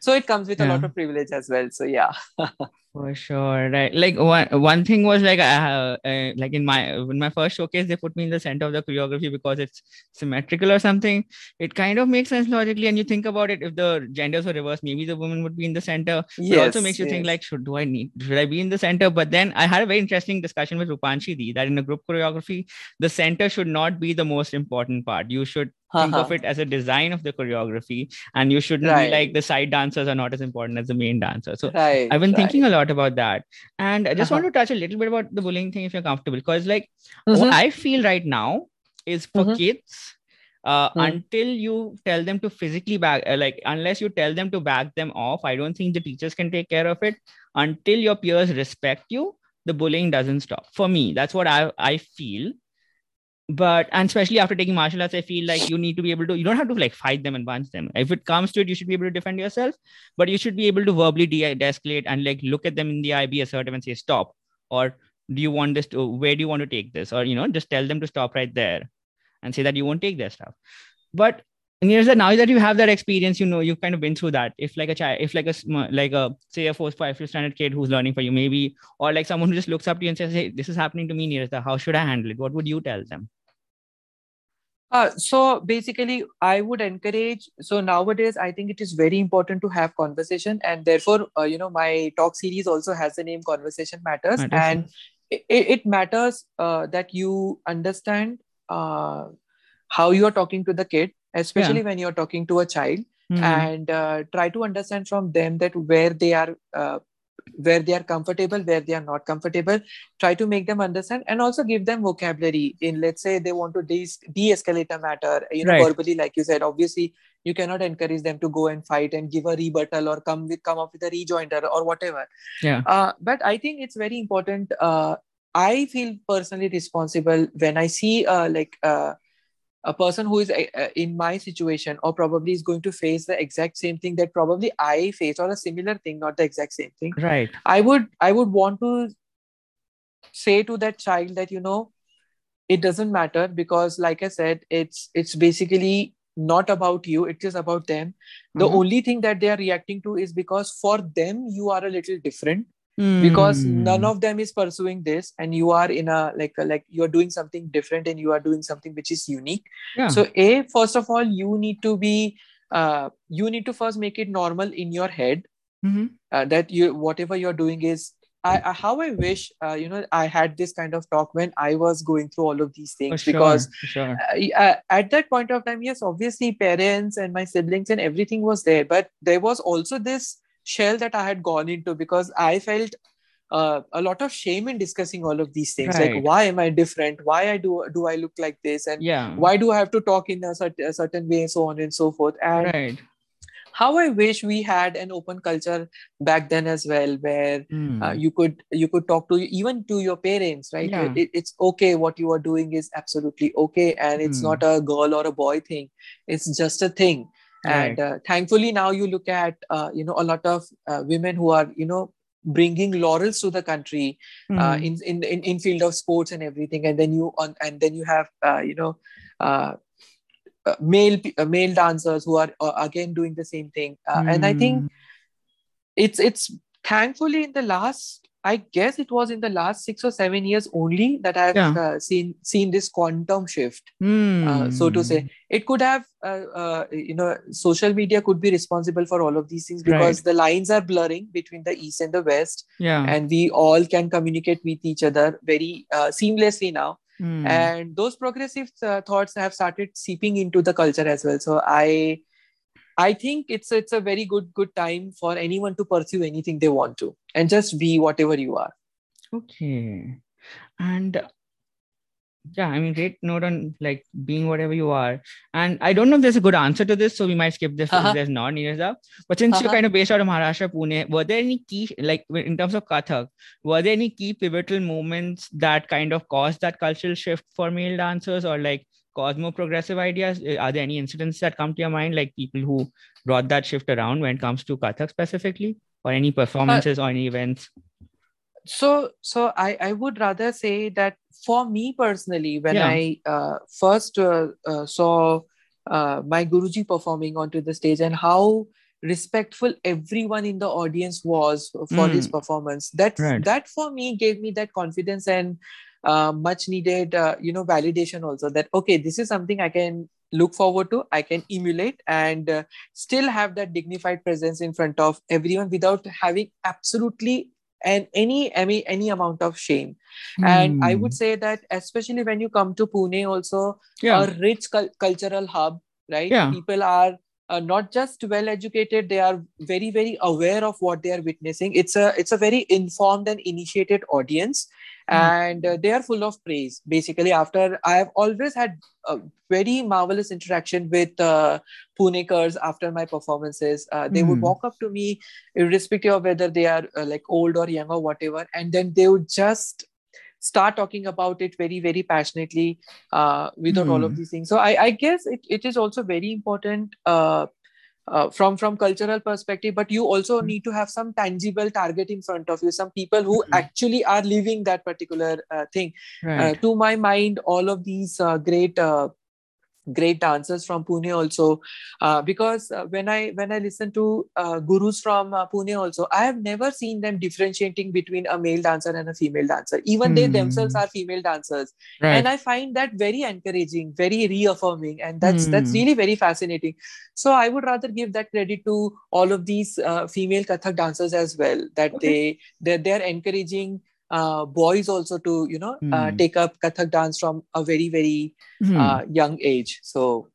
So it comes with a lot of privilege as well. So yeah, For sure, right? Like one one thing was like uh, uh, like in my in my first showcase, they put me in the center of the choreography because it's symmetrical or something. It kind of makes sense logically, and you think about it. If the genders were reversed, maybe the woman would be in the center. It also makes you think like, should do I need should I be in the center? But then I had a very interesting discussion with Rupanshi Di that in a group choreography, the center should not be the most important part. You should think of Uh-huh. it as a design of the choreography, and you shouldn't Right. be like the side dancers are not as important as the main dancer. So right. I've been right. thinking a lot about that. And I just want Uh-huh. to touch a little bit about the bullying thing if you're comfortable. Because, like, Mhm. what I feel right now is for Mhm. kids, uh, Mhm. until you tell them to physically back, uh, like, unless you tell them to back them off, I don't think the teachers can take care of it. Until your peers respect you, the bullying doesn't stop. For me, that's what I, I feel. But and especially after taking martial arts, I feel like you need to be able to. You don't have to like fight them and punch them. If it comes to it, you should be able to defend yourself but you should be able to verbally de- de-escalate and like look at them in the eye be assertive and say stop or do you want this to where do you want to take this or you know just tell them to stop right there and say that you won't take their stuff but here's now that you have that experience you know you've kind of been through that if like a child if like a like a say a fourth five fifth standard kid who's learning for you maybe or like someone who just looks up to you and says hey this is happening to me Nirata. how should i handle it what would you tell them Uh, so basically, I would encourage. So nowadays, I think it is very important to have conversation, and therefore, uh, you know, my talk series also has the name "Conversation Matters," Matters, and it, it matters uh, that you understand uh, how you are talking to the kid, especially when you're talking to a child, Hmm. and uh, try to understand from them that where they are. Where they are comfortable where they are not comfortable try to make them understand and also give them vocabulary in let's say they want to de- de-escalate a matter you know Right. verbally like you said obviously you cannot encourage them to go and fight and give a rebuttal or come with come up with a rejoinder or whatever Yeah. uh, but i think it's very important uh, i feel personally responsible when i see uh, like uh, a person who is uh, uh, in my situation or probably is going to face the exact same thing that probably i face or a similar thing not the exact same thing. Right. I would I would want to say to that child that you know it doesn't matter because like I said it's it's basically not about you it is about them. The Mhm. only thing that they are reacting to is because for them you are a little different because none Hmm. of them is pursuing this and you are in a like a, like you are doing something different and you are doing something which is unique yeah. so a first of all you need to be uh, you need to first make it normal in your head Mm-hmm. uh, that you whatever you're doing is I, I how I wish uh, you know I had this kind of talk when I was going through all of these things sure, because sure. uh, uh, at that point of time yes obviously parents and my siblings and everything was there but there was also this shell that I had gone into because I felt uh, a lot of shame in discussing all of these things Right. like why am I different why I do do I look like this and Yeah. why do I have to talk in a, cert- a certain way and so on and so forth and Right. how I wish we had an open culture back then as well, where Mm. uh, you could you could talk to even to your parents, right? Yeah. It, it's okay what you are doing is absolutely okay, and it's Hmm. not a girl or a boy thing. It's just a thing. And uh, thankfully now you look at uh, you know a lot of uh, women who are you know bringing laurels to the country uh, Mm. in, in in in field of sports and everything and then you on and then you have uh, you know uh, male male dancers who are uh, again doing the same thing uh, and i think Mm. it's it's thankfully in the last i guess it was in the last 6 or 7 years only that i've Yeah. uh, seen seen this quantum shift uh, so to say Mm. it could have uh, uh, you know social media could be responsible for all of these things Right. because the lines are blurring between the east and the west Yeah. and we all can communicate with each other very uh, seamlessly now Mm. and those progressive uh, thoughts have started seeping into the culture as well so i i think it's it's a very good good time for anyone to pursue anything they want to and just be whatever you are Okay. And yeah, I mean, great note on like being whatever you are. And I don't know if there's a good answer to this, so we might skip this Uh-huh. if there's not Niraj. But since you're Uh-huh. kind of based out of Maharashtra, Pune, were there any key, like in terms of Kathak, were there any key pivotal moments that kind of caused that cultural shift for male dancers or like more progressive ideas? Uh, Are there any incidents that come to your mind, like people who brought that shift around when it comes to Kathak specifically, or any performances or any events? so so i i would rather say that for me personally when Yeah. i uh, first uh, uh, saw uh, my guruji performing onto the stage and how respectful everyone in the audience was for his Mm. performance that Right. that for me gave me that confidence and uh, much needed uh, you know validation also that okay this is something i can look forward to i can emulate and uh, still have that dignified presence in front of everyone without having absolutely and any any any amount of shame and i would Hmm. say that especially when you come to pune also yeah. a rich cul- cultural hub right Yeah. people are uh, not just well educated they are very very aware of what they are witnessing it's a it's a very informed and initiated audience Mm. And uh, they are full of praise basically after i have always had a very marvelous interaction with uh, punekars after my performances uh, they would Mm. walk up to me irrespective of whether they are uh, like old or young or whatever and then they would just start talking about it very very passionately uh, without all Hmm. of these things so i, I guess it, it is also very important uh, uh, from from cultural perspective but you also Hmm. need to have some tangible target in front of you some people who Hmm. actually are living that particular uh, thing uh, to my mind all of these uh, great uh, great dancers from pune also uh, because uh, when i when i listen to uh, gurus from uh, pune also i have never seen them differentiating between a male dancer and a female dancer even they themselves Hmm. are female dancers Right. and i find that very encouraging very reaffirming and that's that's Hmm. really very fascinating so i would rather give that credit to all of these uh, female kathak dancers as well that Okay. they they're, they're encouraging uh, boys also to you know uh, Hmm. take up kathak dance from a very very Hmm. uh, young age so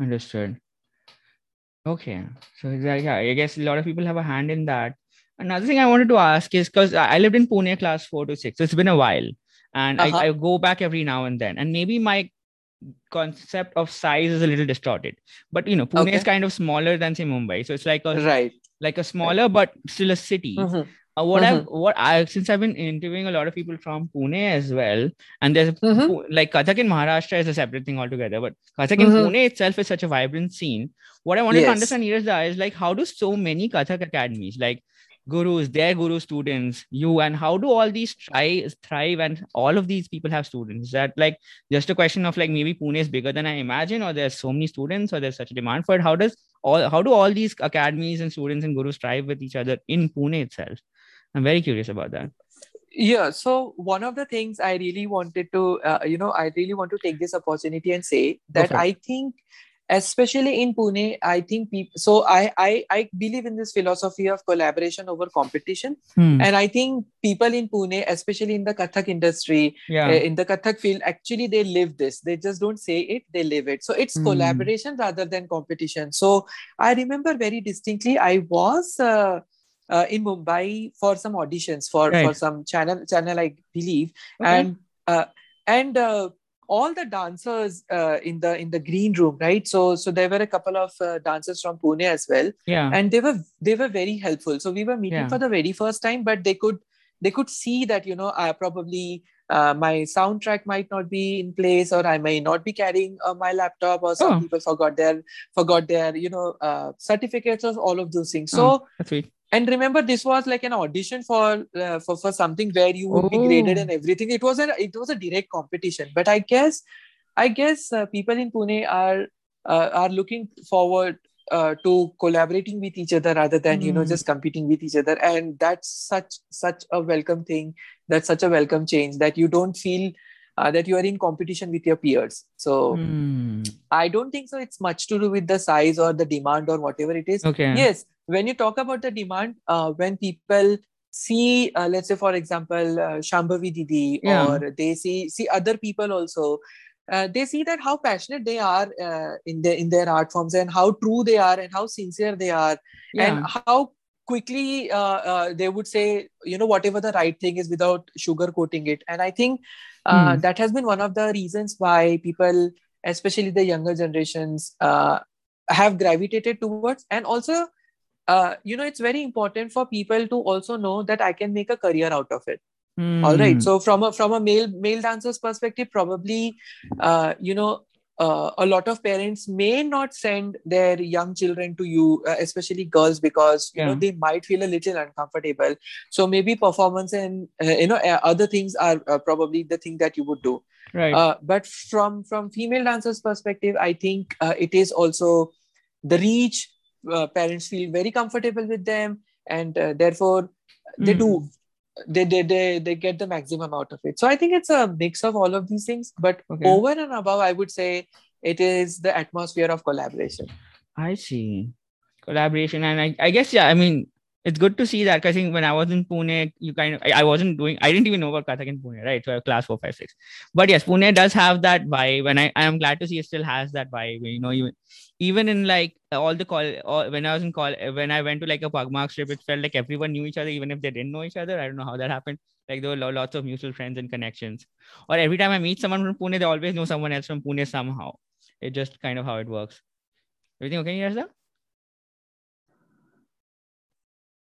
Understood. Okay. So yeah, I guess a lot of people have a hand in that. Another thing I wanted to ask is because I lived in Pune class four to six, so it's been a while, and Uh-huh. I, I go back every now and then, and maybe my concept of size is a little distorted. But you know, Pune is kind of smaller than say Mumbai, so it's like a right like a smaller but still a city. Mhm. Uh, what I've what I since I've been interviewing a lot of people from Pune as well, and there's a Mhm. Like Kathak in Maharashtra is a separate thing altogether, but Kathak in Mhm. Pune itself is such a vibrant scene. What I wanted to understand here is that is like how do so many Kathak academies, like gurus, their guru students, you, and how do all these try thrive and all of these people have students? Is that like just a question of like maybe Pune is bigger than I imagine, or there's so many students, or there's such a demand for it? How does all how do all these academies and students and gurus strive with each other in Pune itself? I'm very curious about that. yeah so one of the things i really wanted to uh, you know i really want to take this opportunity and say that i think especially in pune i think people so I, I i believe in this philosophy of collaboration over competition Hmm. and i think people in pune especially in the kathak industry yeah. uh, in the kathak field actually they live this they just don't say it they live it so it's Hmm. collaboration rather than competition so i remember very distinctly i was uh, uh, in mumbai for some auditions for for some channel channel i believe Okay. and uh, and uh, all the dancers uh, in the in the green room right so so there were a couple of uh, dancers from pune as well yeah. and they were they were very helpful so we were meeting Yeah. for the very first time but they could they could see that you know i probably uh, my soundtrack might not be in place or i may not be carrying uh, my laptop or some Oh. people forgot their forgot their you know uh, certificates or all of those things so Oh. And remember this was like an audition for uh, for for something where you would be graded Oh. and everything it was a it was a direct competition but i guess i guess uh, people in pune are uh, are looking forward uh, to collaborating with each other rather than you know Mm. just competing with each other and that's such such a welcome thing that's such a welcome change that you don't feel uh, that you are in competition with your peers so Hmm. i don't think so it's much to do with the size or the demand or whatever it is Okay. yes when you talk about the demand uh, when people see uh, let's say for example uh, shambhavi didi Yeah. or they see see other people also uh, they see that how passionate they are uh, in their in their art forms and how true they are and how sincere they are Yeah. and how quickly uh, uh, they would say you know whatever the right thing is without sugarcoating it and i think uh, Hmm. that has been one of the reasons why people especially the younger generations uh, have gravitated towards and also uh, you know it's very important for people to also know that i can make a career out of it. All Hmm. right. So from a from a male male dancer's perspective probably uh, you know uh, a lot of parents may not send their young children to you uh, especially girls because you know they might feel a little uncomfortable. So maybe performance and uh, you know uh, other things are uh, probably the thing that you would do. Right. uh, but from from female dancers perspective i think uh, it is also the reach uh, parents feel very comfortable with them and uh, therefore they Hmm. do they, they they they get the maximum out of it so i think it's a mix of all of these things but Okay. over and above i would say it is the atmosphere of collaboration I see. Collaboration. And I, I guess, yeah, I mean, it's good to see that 'cause I think when I was in Pune, you kind of, I, I wasn't doing, I didn't even know about Kathak in Pune, right? So I have class four, five, six. But yes, Pune does have that vibe. And I, I am glad to see it still has that vibe. You know, even, even in like all the call, all, when I was in call, when I went to like a Pugmark trip, it felt like everyone knew each other, even if they didn't know each other. I don't know how that happened. Like there were lots of mutual friends and connections. Or every time I meet someone from Pune, they always know someone else from Pune somehow. It's just kind of how it works. Everything okay, Yarza?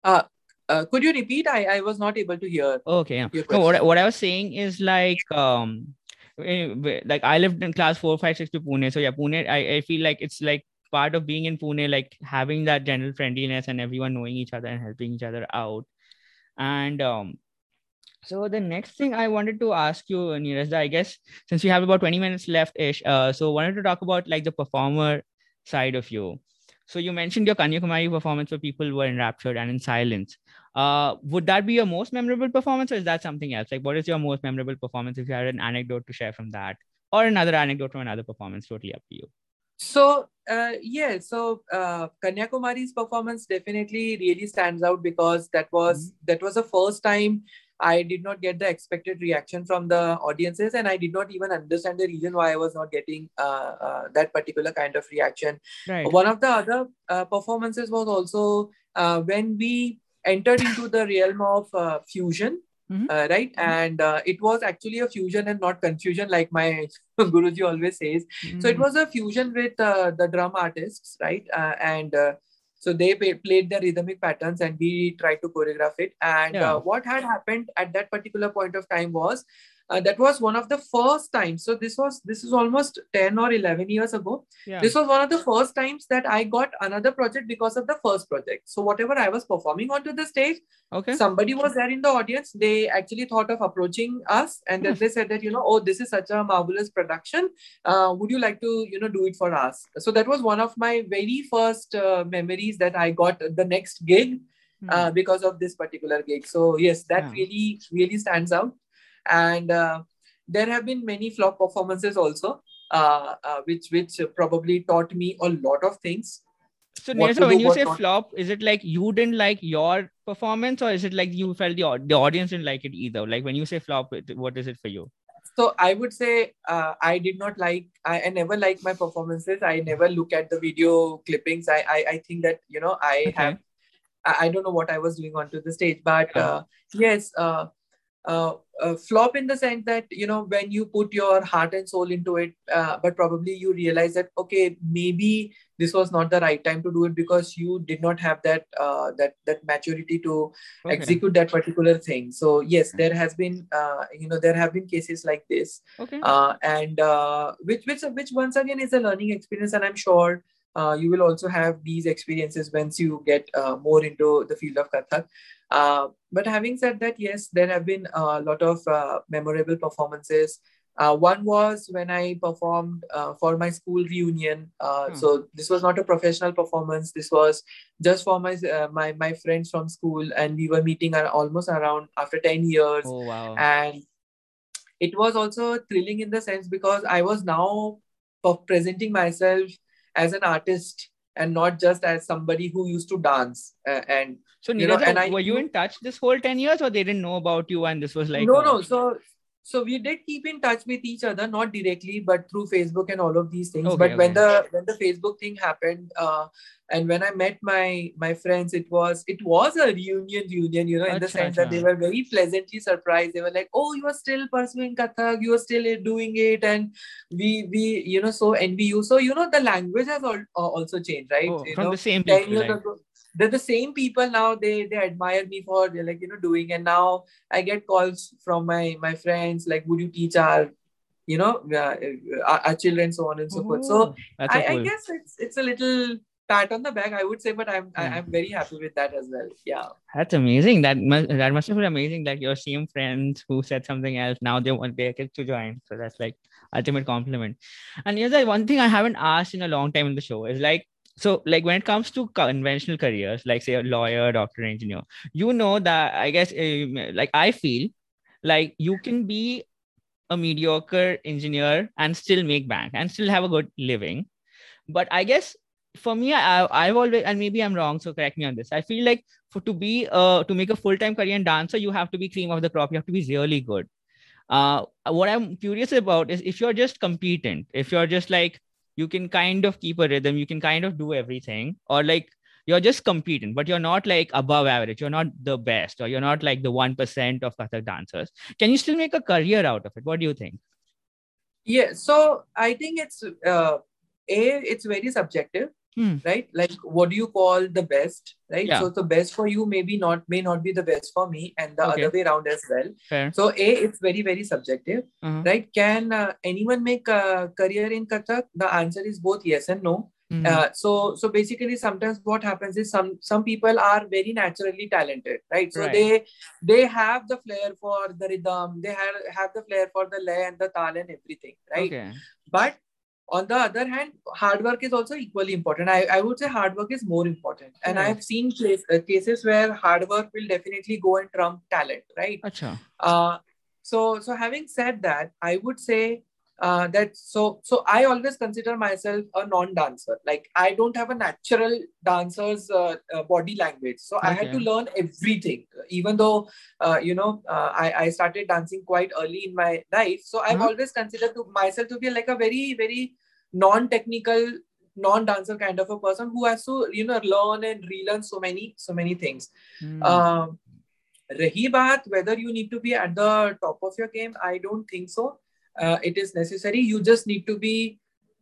Uh, could you repeat i i was not able to hear Okay, yeah. No, what, I- what I was saying is like um eh, like I lived in class four, five, six to Pune. So yeah, Pune, I, I feel like it's like part of being in Pune, like having that general friendliness and everyone knowing each other and helping each other out. And um so the next thing I wanted to ask you, Niraj, I guess since we have about 20 minutes left ish, uh, so wanted to talk about like the performer side of you. So you mentioned your Kanyakumari performance where people were enraptured and in silence. Uh, would that be your most memorable performance, or is that something else? Like, what is your most memorable performance? If you had an anecdote to share from that, or another anecdote from another performance, totally up to you. So uh, yeah, so uh, Kanyakumari's performance definitely really stands out because that was that was the first time I did not get the expected reaction from the audiences, and I did not even understand the reason why I was not getting uh, uh, that particular kind of reaction. Right. One of the other uh, performances was also uh, when we entered into the realm of uh, fusion. Mhm. Uh, right, and uh, it was actually a fusion and not confusion, like my Guruji always says. So it Mm, was a fusion with uh, the drum artists, right? Uh, and uh, so they played the rhythmic patterns and we tried to choreograph it. And Yeah. uh, what had happened at that particular point of time was uh, that was one of the first times. So this was this is almost 10 or 11 years ago. yeah. This was one of the first times that I got another project because of the first project. So whatever I was performing onto the stage, okay. somebody was there in the audience they actually thought of approaching us and then Hmm. they said that you know oh this is such a marvelous production uh, would you like to you know do it for us so that was one of my very first uh, memories that i got the next gig Hmm. uh, because of this particular gig so yes that Yeah. really really stands out and uh, there have been many flop performances also uh, uh, which which probably taught me a lot of things. So, Niraj, when you say not- flop, is it like you didn't like your performance, or is it like you felt the the audience didn't like it either? Like when you say flop, what is it for you? So I would say uh, I did not like. I, I never like my performances. I never look at the video clippings. I I, I think that you know I Okay. have. I, I don't know what I was doing onto the stage, but uh, yes, uh, uh, uh, flop in the sense that you know when you put your heart and soul into it, uh, but probably you realize that okay, maybe this was not the right time to do it because you did not have that uh, that that maturity to Okay. execute that particular thing. So yes, Okay. there has been uh, you know there have been cases like this Okay. uh, and uh, which which which once again is a learning experience and i'm sure uh, you will also have these experiences once you get uh, more into the field of kathak uh, but having said that yes there have been a lot of uh, memorable performances uh, one was when I performed uh, for my school reunion. Uh, Hmm. So this was not a professional performance. This was just for my my my friends from school, and we were meeting almost around after ten years Oh wow. and it was also thrilling in the sense because i was now presenting myself as an artist and not just as somebody who used to dance uh, and So you know, and I were you in touch this whole 10 years or they didn't know about you and this was like no no so so we did keep in touch with each other not directly but through facebook and all of these things. Okay, but when the when the facebook thing happened uh, and when i met my my friends it was it was a reunion reunion you know in the sense that they were very pleasantly surprised. They were like oh you are still pursuing kathak you are still doing it. And we we you know so envy you so you know the language has al- uh, also changed right? Oh, you from know the same 10 people. Like, ago they're the same people now they they admire me for they're like you know doing and now i get calls from my my friends like would you teach our you know uh, our, our children so on and so forth so Oh, I. I guess it's it's a little pat on the back i would say but i'm I, Hmm. i'm very happy with that as well yeah That's amazing. That must that must have been amazing. Like your same friends who said something else, now they want their kids to join. So that's like ultimate compliment. And here's like one thing I haven't asked in a long time in the show is like so like when it comes to conventional careers, like say a lawyer, doctor, engineer, you know that I guess um, like I feel like you can be a mediocre engineer and still make bank and still have a good living. But I guess for me, I, I've always and maybe I'm wrong, so correct me on this. I feel like for to be uh to make a full-time career in dancer, you have to be cream of the crop. You have to be really good. Uh, what I'm curious about is if you're just competent, if you're just like you can kind of keep a rhythm, you can kind of do everything, or like you're just competing but you're not like above average, you're not the best, or you're not like the one percent of Kathak dancers. Can you still make a career out of it? What do you think? yeah so i think it's uh a it's very subjective Hmm. right like what do you call the best right Yeah. so the best for you maybe not may not be the best for me and the Okay. other way around as well Fair. so a it's very very subjective Uh-huh. right can uh, anyone make a career in kathak the answer is both yes and no Mhm. uh, so so basically sometimes what happens is some some people are very naturally talented right so Right. they they have the flair for the rhythm they have have the flair for the lay and the tal and everything right Okay. but on the other hand hard work is also equally important i, I would say hard work is more important and Right. i've seen place, uh, cases where hard work will definitely go and trump talent right Acha. uh, so so having said that i would say uh, that so so i always consider myself a non-dancer. Like i don't have a natural dancer's uh, uh, body language. So i had to learn everything. Even though uh, you know uh, I, I started dancing quite early in my life. So i've Mhm. always considered to myself to be like a very very non-technical non-dancer kind of a person who has to you know learn and relearn so many so many things. Um, Rahi baat, whether you need to be at the top of your game, I don't think so. Uh, it is necessary. You just need to be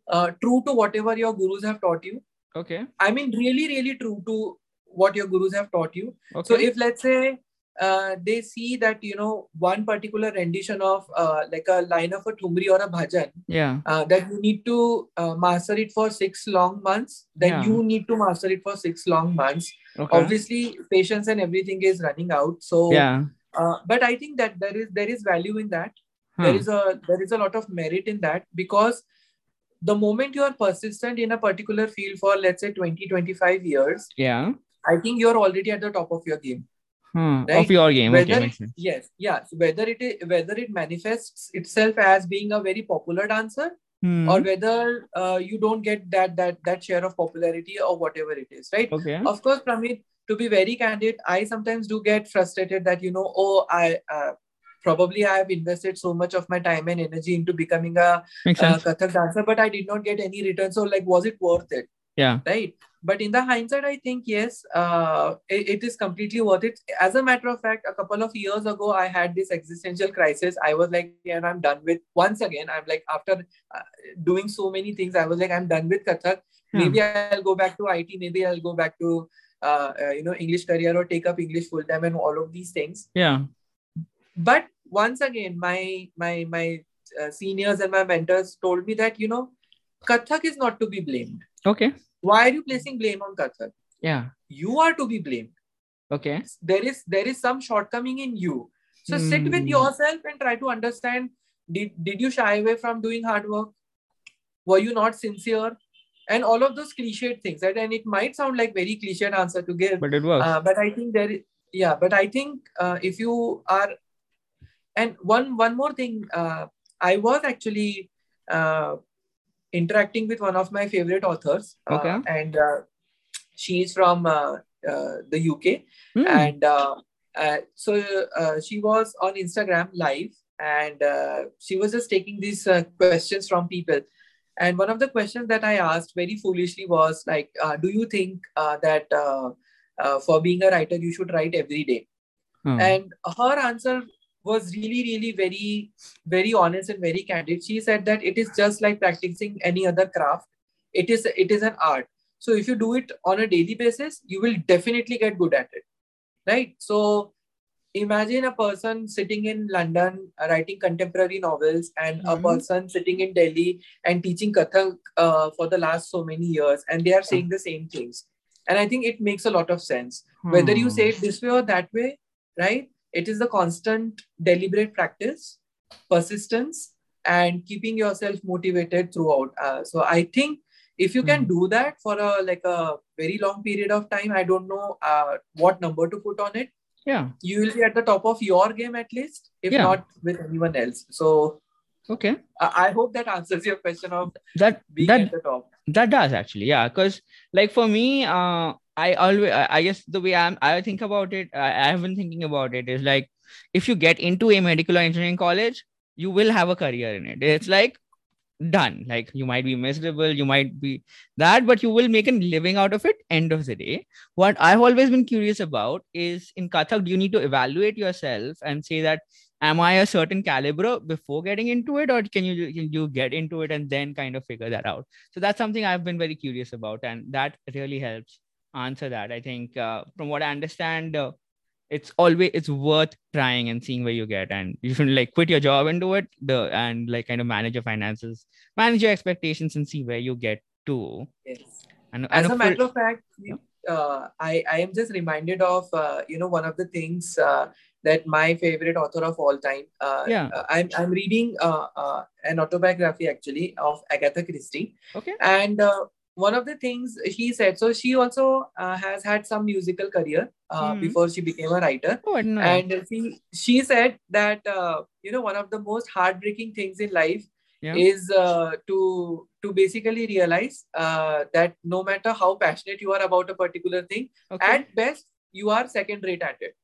uh, true to whatever your gurus have taught you. okay. I mean, really, really true to what your gurus have taught you. Okay. So, if let's say uh, they see that you know one particular rendition of uh, like a line of a thumri or a bhajan, yeah. uh, that you need to uh, master it for six long months, then Yeah. you need to master it for six long months Okay. obviously patience and everything is running out so yeah. uh, but i think that there is there is value in that Huh. there is a there is a lot of merit in that because the moment you are persistent in a particular field for let's say 20 25 years yeah. i think you're already at the top of your game Huh. Right? Of your game. whether Okay. Yes yeah so whether it is whether it manifests itself as being a very popular dancer Hmm. or whether uh, you don't get that that that share of popularity or whatever it is right okay. of course Pramit, to be very candid i sometimes do get frustrated that you know oh i uh, probably i have invested so much of my time and energy into becoming a uh, kathak dancer but i did not get any return. So like was it worth it? Yeah. right? But in the hindsight i think yes uh, it, it is completely worth it. As a matter of fact a couple of years ago i had this existential crisis. I was like yeah, i'm done with once again i'm like after uh, doing so many things i was like i'm done with kathak. Yeah. maybe i'll go back to it maybe i'll go back to uh, uh, you know english career or take up english full time and all of these things. Yeah. but once again my my my uh, seniors and my mentors told me that you know kathak is not to be blamed Okay. why are you placing blame on kathak Yeah. you are to be blamed Okay. there is there is some shortcoming in you so sit with Hmm. yourself and try to understand did did you shy away from doing hard work were you not sincere and all of those cliched things right and it might sound like very cliched answer to give But it works. uh, but i think there is yeah but i think uh, if you are and one one more thing uh, i was actually uh, interacting with one of my favorite authors uh, Okay. and uh, is from uh, uh, the uk Hmm. and uh, uh, so uh, she was on instagram live and uh, she was just taking these uh, questions from people and one of the questions that i asked very foolishly was like uh, do you think uh, that uh, uh, for being a writer you should write every day Hmm. and her answer was really really very very honest and very candid. She said that it is just like practicing any other craft. It is it is an art. So if you do it on a daily basis you will definitely get good at it. Right? So imagine a person sitting in london uh, writing contemporary novels and a Mhm. person sitting in delhi and teaching kathak uh, for the last so many years and they are saying the same things. And i think it makes a lot of sense. Whether you Hmm. say it this way or that way right it is the constant deliberate practice persistence and keeping yourself motivated throughout uh, so i think if you can Hmm. do that for a like a very long period of time i don't know uh, what number to put on it Yeah. you will be at the top of your game at least if Yeah. not with anyone else so Okay. i hope that answers your question of That being that at the top. that does actually yeah because like for me uh i always I, guess the way i'm i think about it I, i've been thinking about it is like if you get into a medical or engineering college you will have a career in it. It's like done. Like you might be miserable you might be that but you will make a living out of it end of the day. What i've always been curious about is in kathak do you need to evaluate yourself and say that am i a certain caliber before getting into it or can you can you get into it and then kind of figure that out? So that's something i've been very curious about and that really helps answer that. I think uh, from what i understand uh, it's always it's worth trying and seeing where you get and you should like quit your job and do it the and like kind of manage your finances manage your expectations and see where you get to. Yes. And, as and a full- matter of fact uh, I, I am just reminded of uh, you know one of the things uh, that my favorite author of all time uh, Yeah. uh, I'm, I'm reading uh, uh, an autobiography actually of agatha christie okay and uh, one of the things she said so she also has had some musical career Mhm. before she became a writer oh i didn't know that. and she she said that you know one of the most heartbreaking things in life Yeah. is uh, to to basically realize uh, that no matter how passionate you are about a particular thing okay at best you are second rate at it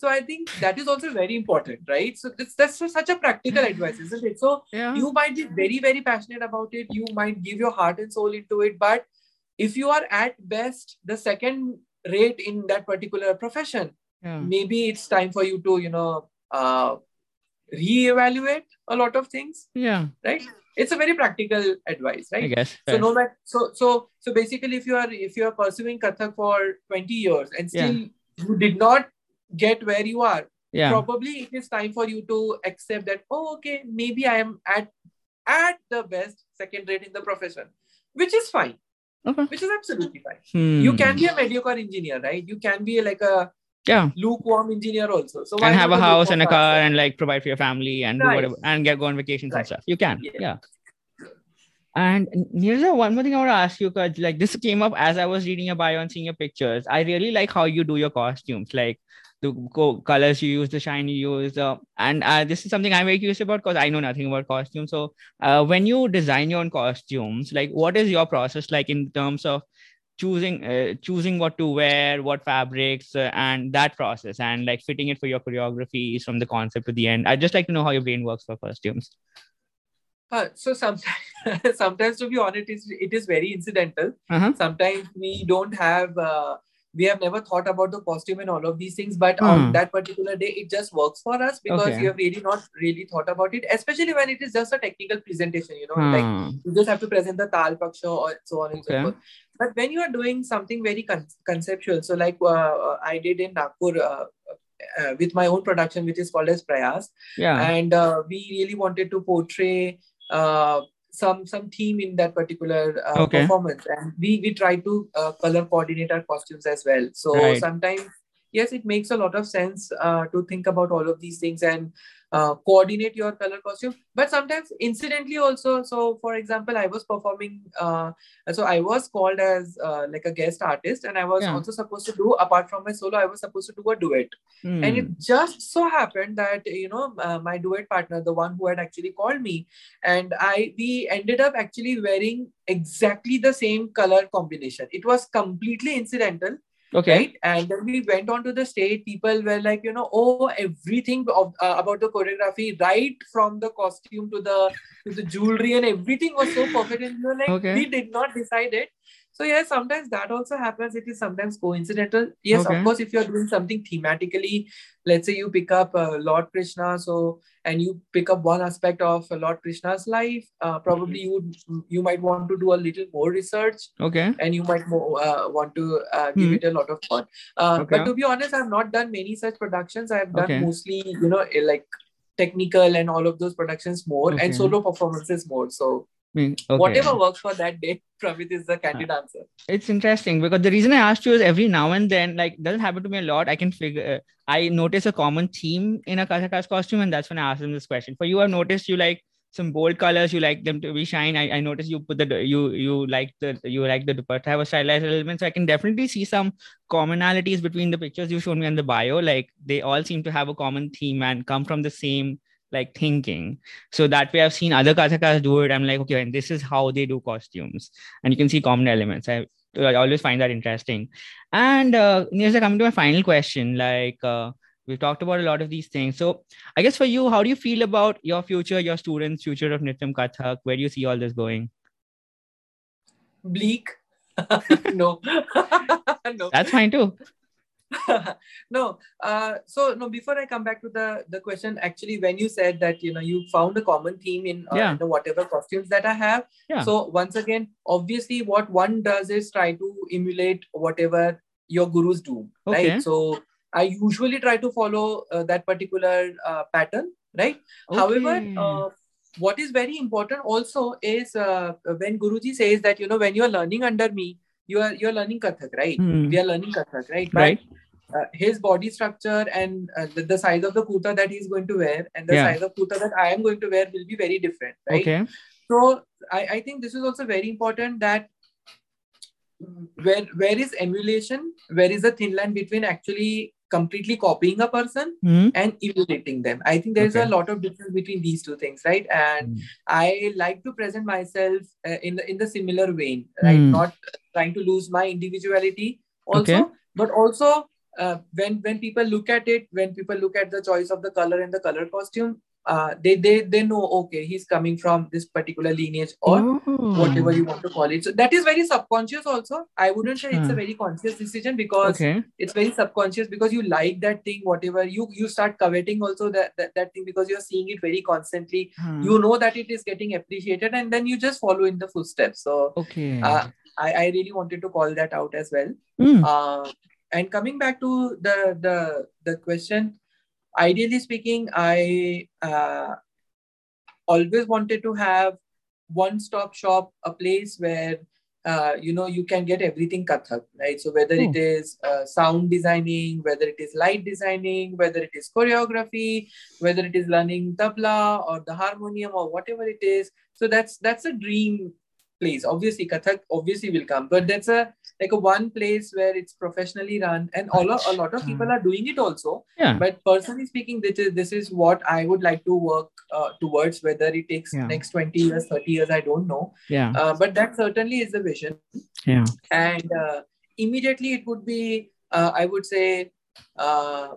so i think that is also very important right? So that's, that's such a practical advice isn't it? So yeah. you might be very very passionate about it. You might give your heart and soul into it. But if you are at best the second rate in that particular profession yeah. maybe it's time for you to you know uh, reevaluate a lot of things yeah. right? It's a very practical advice right? I guess. So fair. no matter so so so basically if you are if you are pursuing kathak for 20 years and still you did not get where you are. Yeah. Probably it is time for you to accept that oh okay maybe i am at at the best second rate in the profession which is fine. Okay. Which is absolutely fine. Hmm. you can be a mediocre engineer right? You can be like a yeah. lukewarm engineer also. So and have a house and a car and like provide for your family and do whatever and get go on vacations and stuff. You can. Yes. yeah. And here's one more thing I want to ask you, because like this came up as I was reading your bio and seeing your pictures. I really like how you do your costumes, like the co- colors you use, the shine you use. Uh, and uh, this is something I'm very curious about because I know nothing about costumes. So uh, when you design your own costumes, like what is your process like in terms of choosing uh, choosing what to wear what fabrics uh, and that process and like fitting it for your choreography from the concept to the end i'd just like to know how your brain works for costumes uh, so sometimes sometimes to be honest it is, it is very incidental uh-huh. sometimes we don't have uh, we have never thought about the costume and all of these things but Hmm. on that particular day it just works for us because Okay. we have really not really thought about it especially when it is just a technical presentation you know like Hmm. you just have to present the tal paksha or so on and Okay. so forth but when you are doing something very con- conceptual so like uh, i did in nagpur uh, uh, with my own production which is called as prayas yeah and uh, we really wanted to portray uh, some some theme in that particular uh, Okay. performance and we we try to uh, color coordinate our costumes as well so Right. sometimes yes it makes a lot of sense uh, to think about all of these things and uh, coordinate your color costume but sometimes incidentally also so for example i was performing uh, so i was called as uh, like a guest artist and i was Yeah. also supposed to do apart from my solo i was supposed to do a duet Hmm. and it just so happened that you know uh, my duet partner the one who had actually called me and i we ended up actually wearing exactly the same color combination it was completely incidental okay. Right? And then we went on to the stage people were like you know oh everything of, uh, about the choreography right from the costume to the to the jewelry and everything was so perfect and we were like Okay. we did not decide it so yes sometimes that also happens it is sometimes coincidental yes Okay. of course if you're doing something thematically let's say you pick up uh, lord krishna so and you pick up one aspect of lord krishna's life uh, probably you would you might want to do a little more research okay and you might mo- uh, want to uh, give Hmm. it a lot of thought. Uh, Okay. But to be honest, I've not done many such productions. I've done Okay. mostly, you know, eh, like technical and all of those productions more and solo performances more. So Hmm, okay. whatever works for that day, Pramit is the candid ah. answer. it's interesting because the reason I asked you is every now and then, like, doesn't happen to me a lot. I can figure, uh, I notice a common theme in a Kathak's costume, and that's when I asked them this question. For you, I've noticed you like some bold colors. You like them to be shine. I, I noticed you put the you you like the you like the dupatta have a stylized element. So I can definitely see some commonalities between the pictures you showed me in the bio. Like they all seem to have a common theme and come from the same like thinking. So that way I've seen other Kathakas do it. I'm like, okay, and this is how they do costumes. And you can see common elements. I, I always find that interesting. And uh Nirsa, coming to my final question, like uh we've talked about a lot of these things. So I guess for you, how do you feel about your future, your students' future of Nrityam Kathak? Where do you see all this going? Bleak. no. no. That's fine too. no uh, so no before i come back to the the question actually when you said that you know you found a common theme in uh, Yeah. the whatever costumes that i have Yeah. so once again obviously what one does is try to emulate whatever your gurus do Okay. right so i usually try to follow uh, that particular uh, pattern right however Okay. uh, what is very important also is uh, when guruji says that you know when you are learning under me you are you're learning kathak right Hmm. we are learning kathak right But right. uh, his body structure and uh, the, the size of the kurta that he's going to wear and the Yeah. size of kurta that I am going to wear will be very different, right? Okay. So I, I think this is also very important that mm, where where is emulation, where is the thin line between actually completely copying a person Hmm. and emulating them. I think there's Okay. a lot of difference between these two things, right? And Hmm. I like to present myself uh, in the in the similar vein, right? Hmm. Not trying to lose my individuality also, Okay. but also uh, when when people look at it, when people look at the choice of the color and the color costume, uh, they they they know okay, he's coming from this particular lineage or whatever you want to call it. So that is very subconscious also. I wouldn't say it's a very conscious decision because Okay. it's very subconscious because you like that thing, whatever you you start coveting also that that, that thing because you're seeing it very constantly. Hmm. You know that it is getting appreciated, and then you just follow in the footsteps. So Okay. uh, I, I really wanted to call that out as well. Hmm. Uh, and coming back to the the the question, ideally speaking, I uh, always wanted to have one stop shop, a place where uh, you know you can get everything Kathak, right? So whether it is uh, sound designing, whether it is light designing, whether it is choreography, whether it is learning tabla or the harmonium or whatever it is. So that's that's a dream place. Obviously, Kathak obviously will come, but that's a like a one place where it's professionally run, and all of, a lot of people are doing it also. Yeah. But personally speaking, this is this is what I would like to work uh, towards. Whether it takes Yeah. next twenty years, thirty years, I don't know. Yeah. Uh, but that certainly is the vision, Yeah. and uh, immediately it would be, uh, I would say, uh,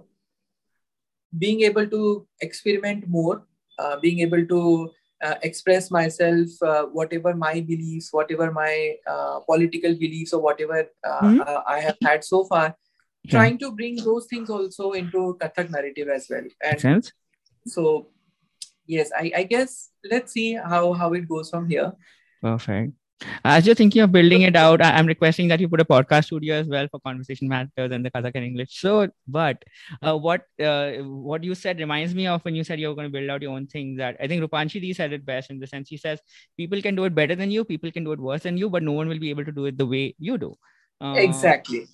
being able to experiment more, uh, being able to uh, express myself, uh, whatever my beliefs, whatever my uh, political beliefs, or whatever uh, I have had so far, Yeah. trying to bring those things also into Kathak narrative as well. And sense. so, yes, I, I guess let's see how how it goes from here. Perfect. As you're thinking of building it out, I- I'm requesting that you put a podcast studio as well for conversation matters and the Kathak and English. So, but uh, what uh, what you said reminds me of when you said you're going to build out your own thing. That I think Rupanshi said it best in the sense he says people can do it better than you, people can do it worse than you, but no one will be able to do it the way you do. Uh, exactly.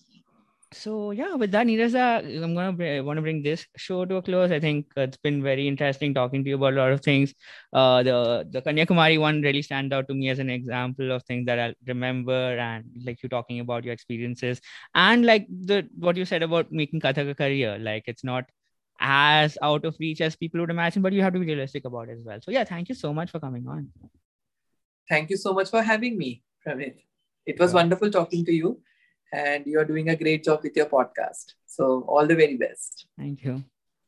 So yeah with that Neeraza, i'm gonna br- want to bring this show to a close. I think it's been very interesting talking to you about a lot of things. Uh the the kanyakumari one really stands out to me as an example of things that i'll remember and like you talking about your experiences and like the what you said about making kathak a career. Like it's not as out of reach as people would imagine but you have to be realistic about it as well. So yeah thank you so much for coming on. Thank you so much for having me, Pramit. It was Yeah. wonderful talking to you, and you're doing a great job with your podcast. So, all the very best. thank you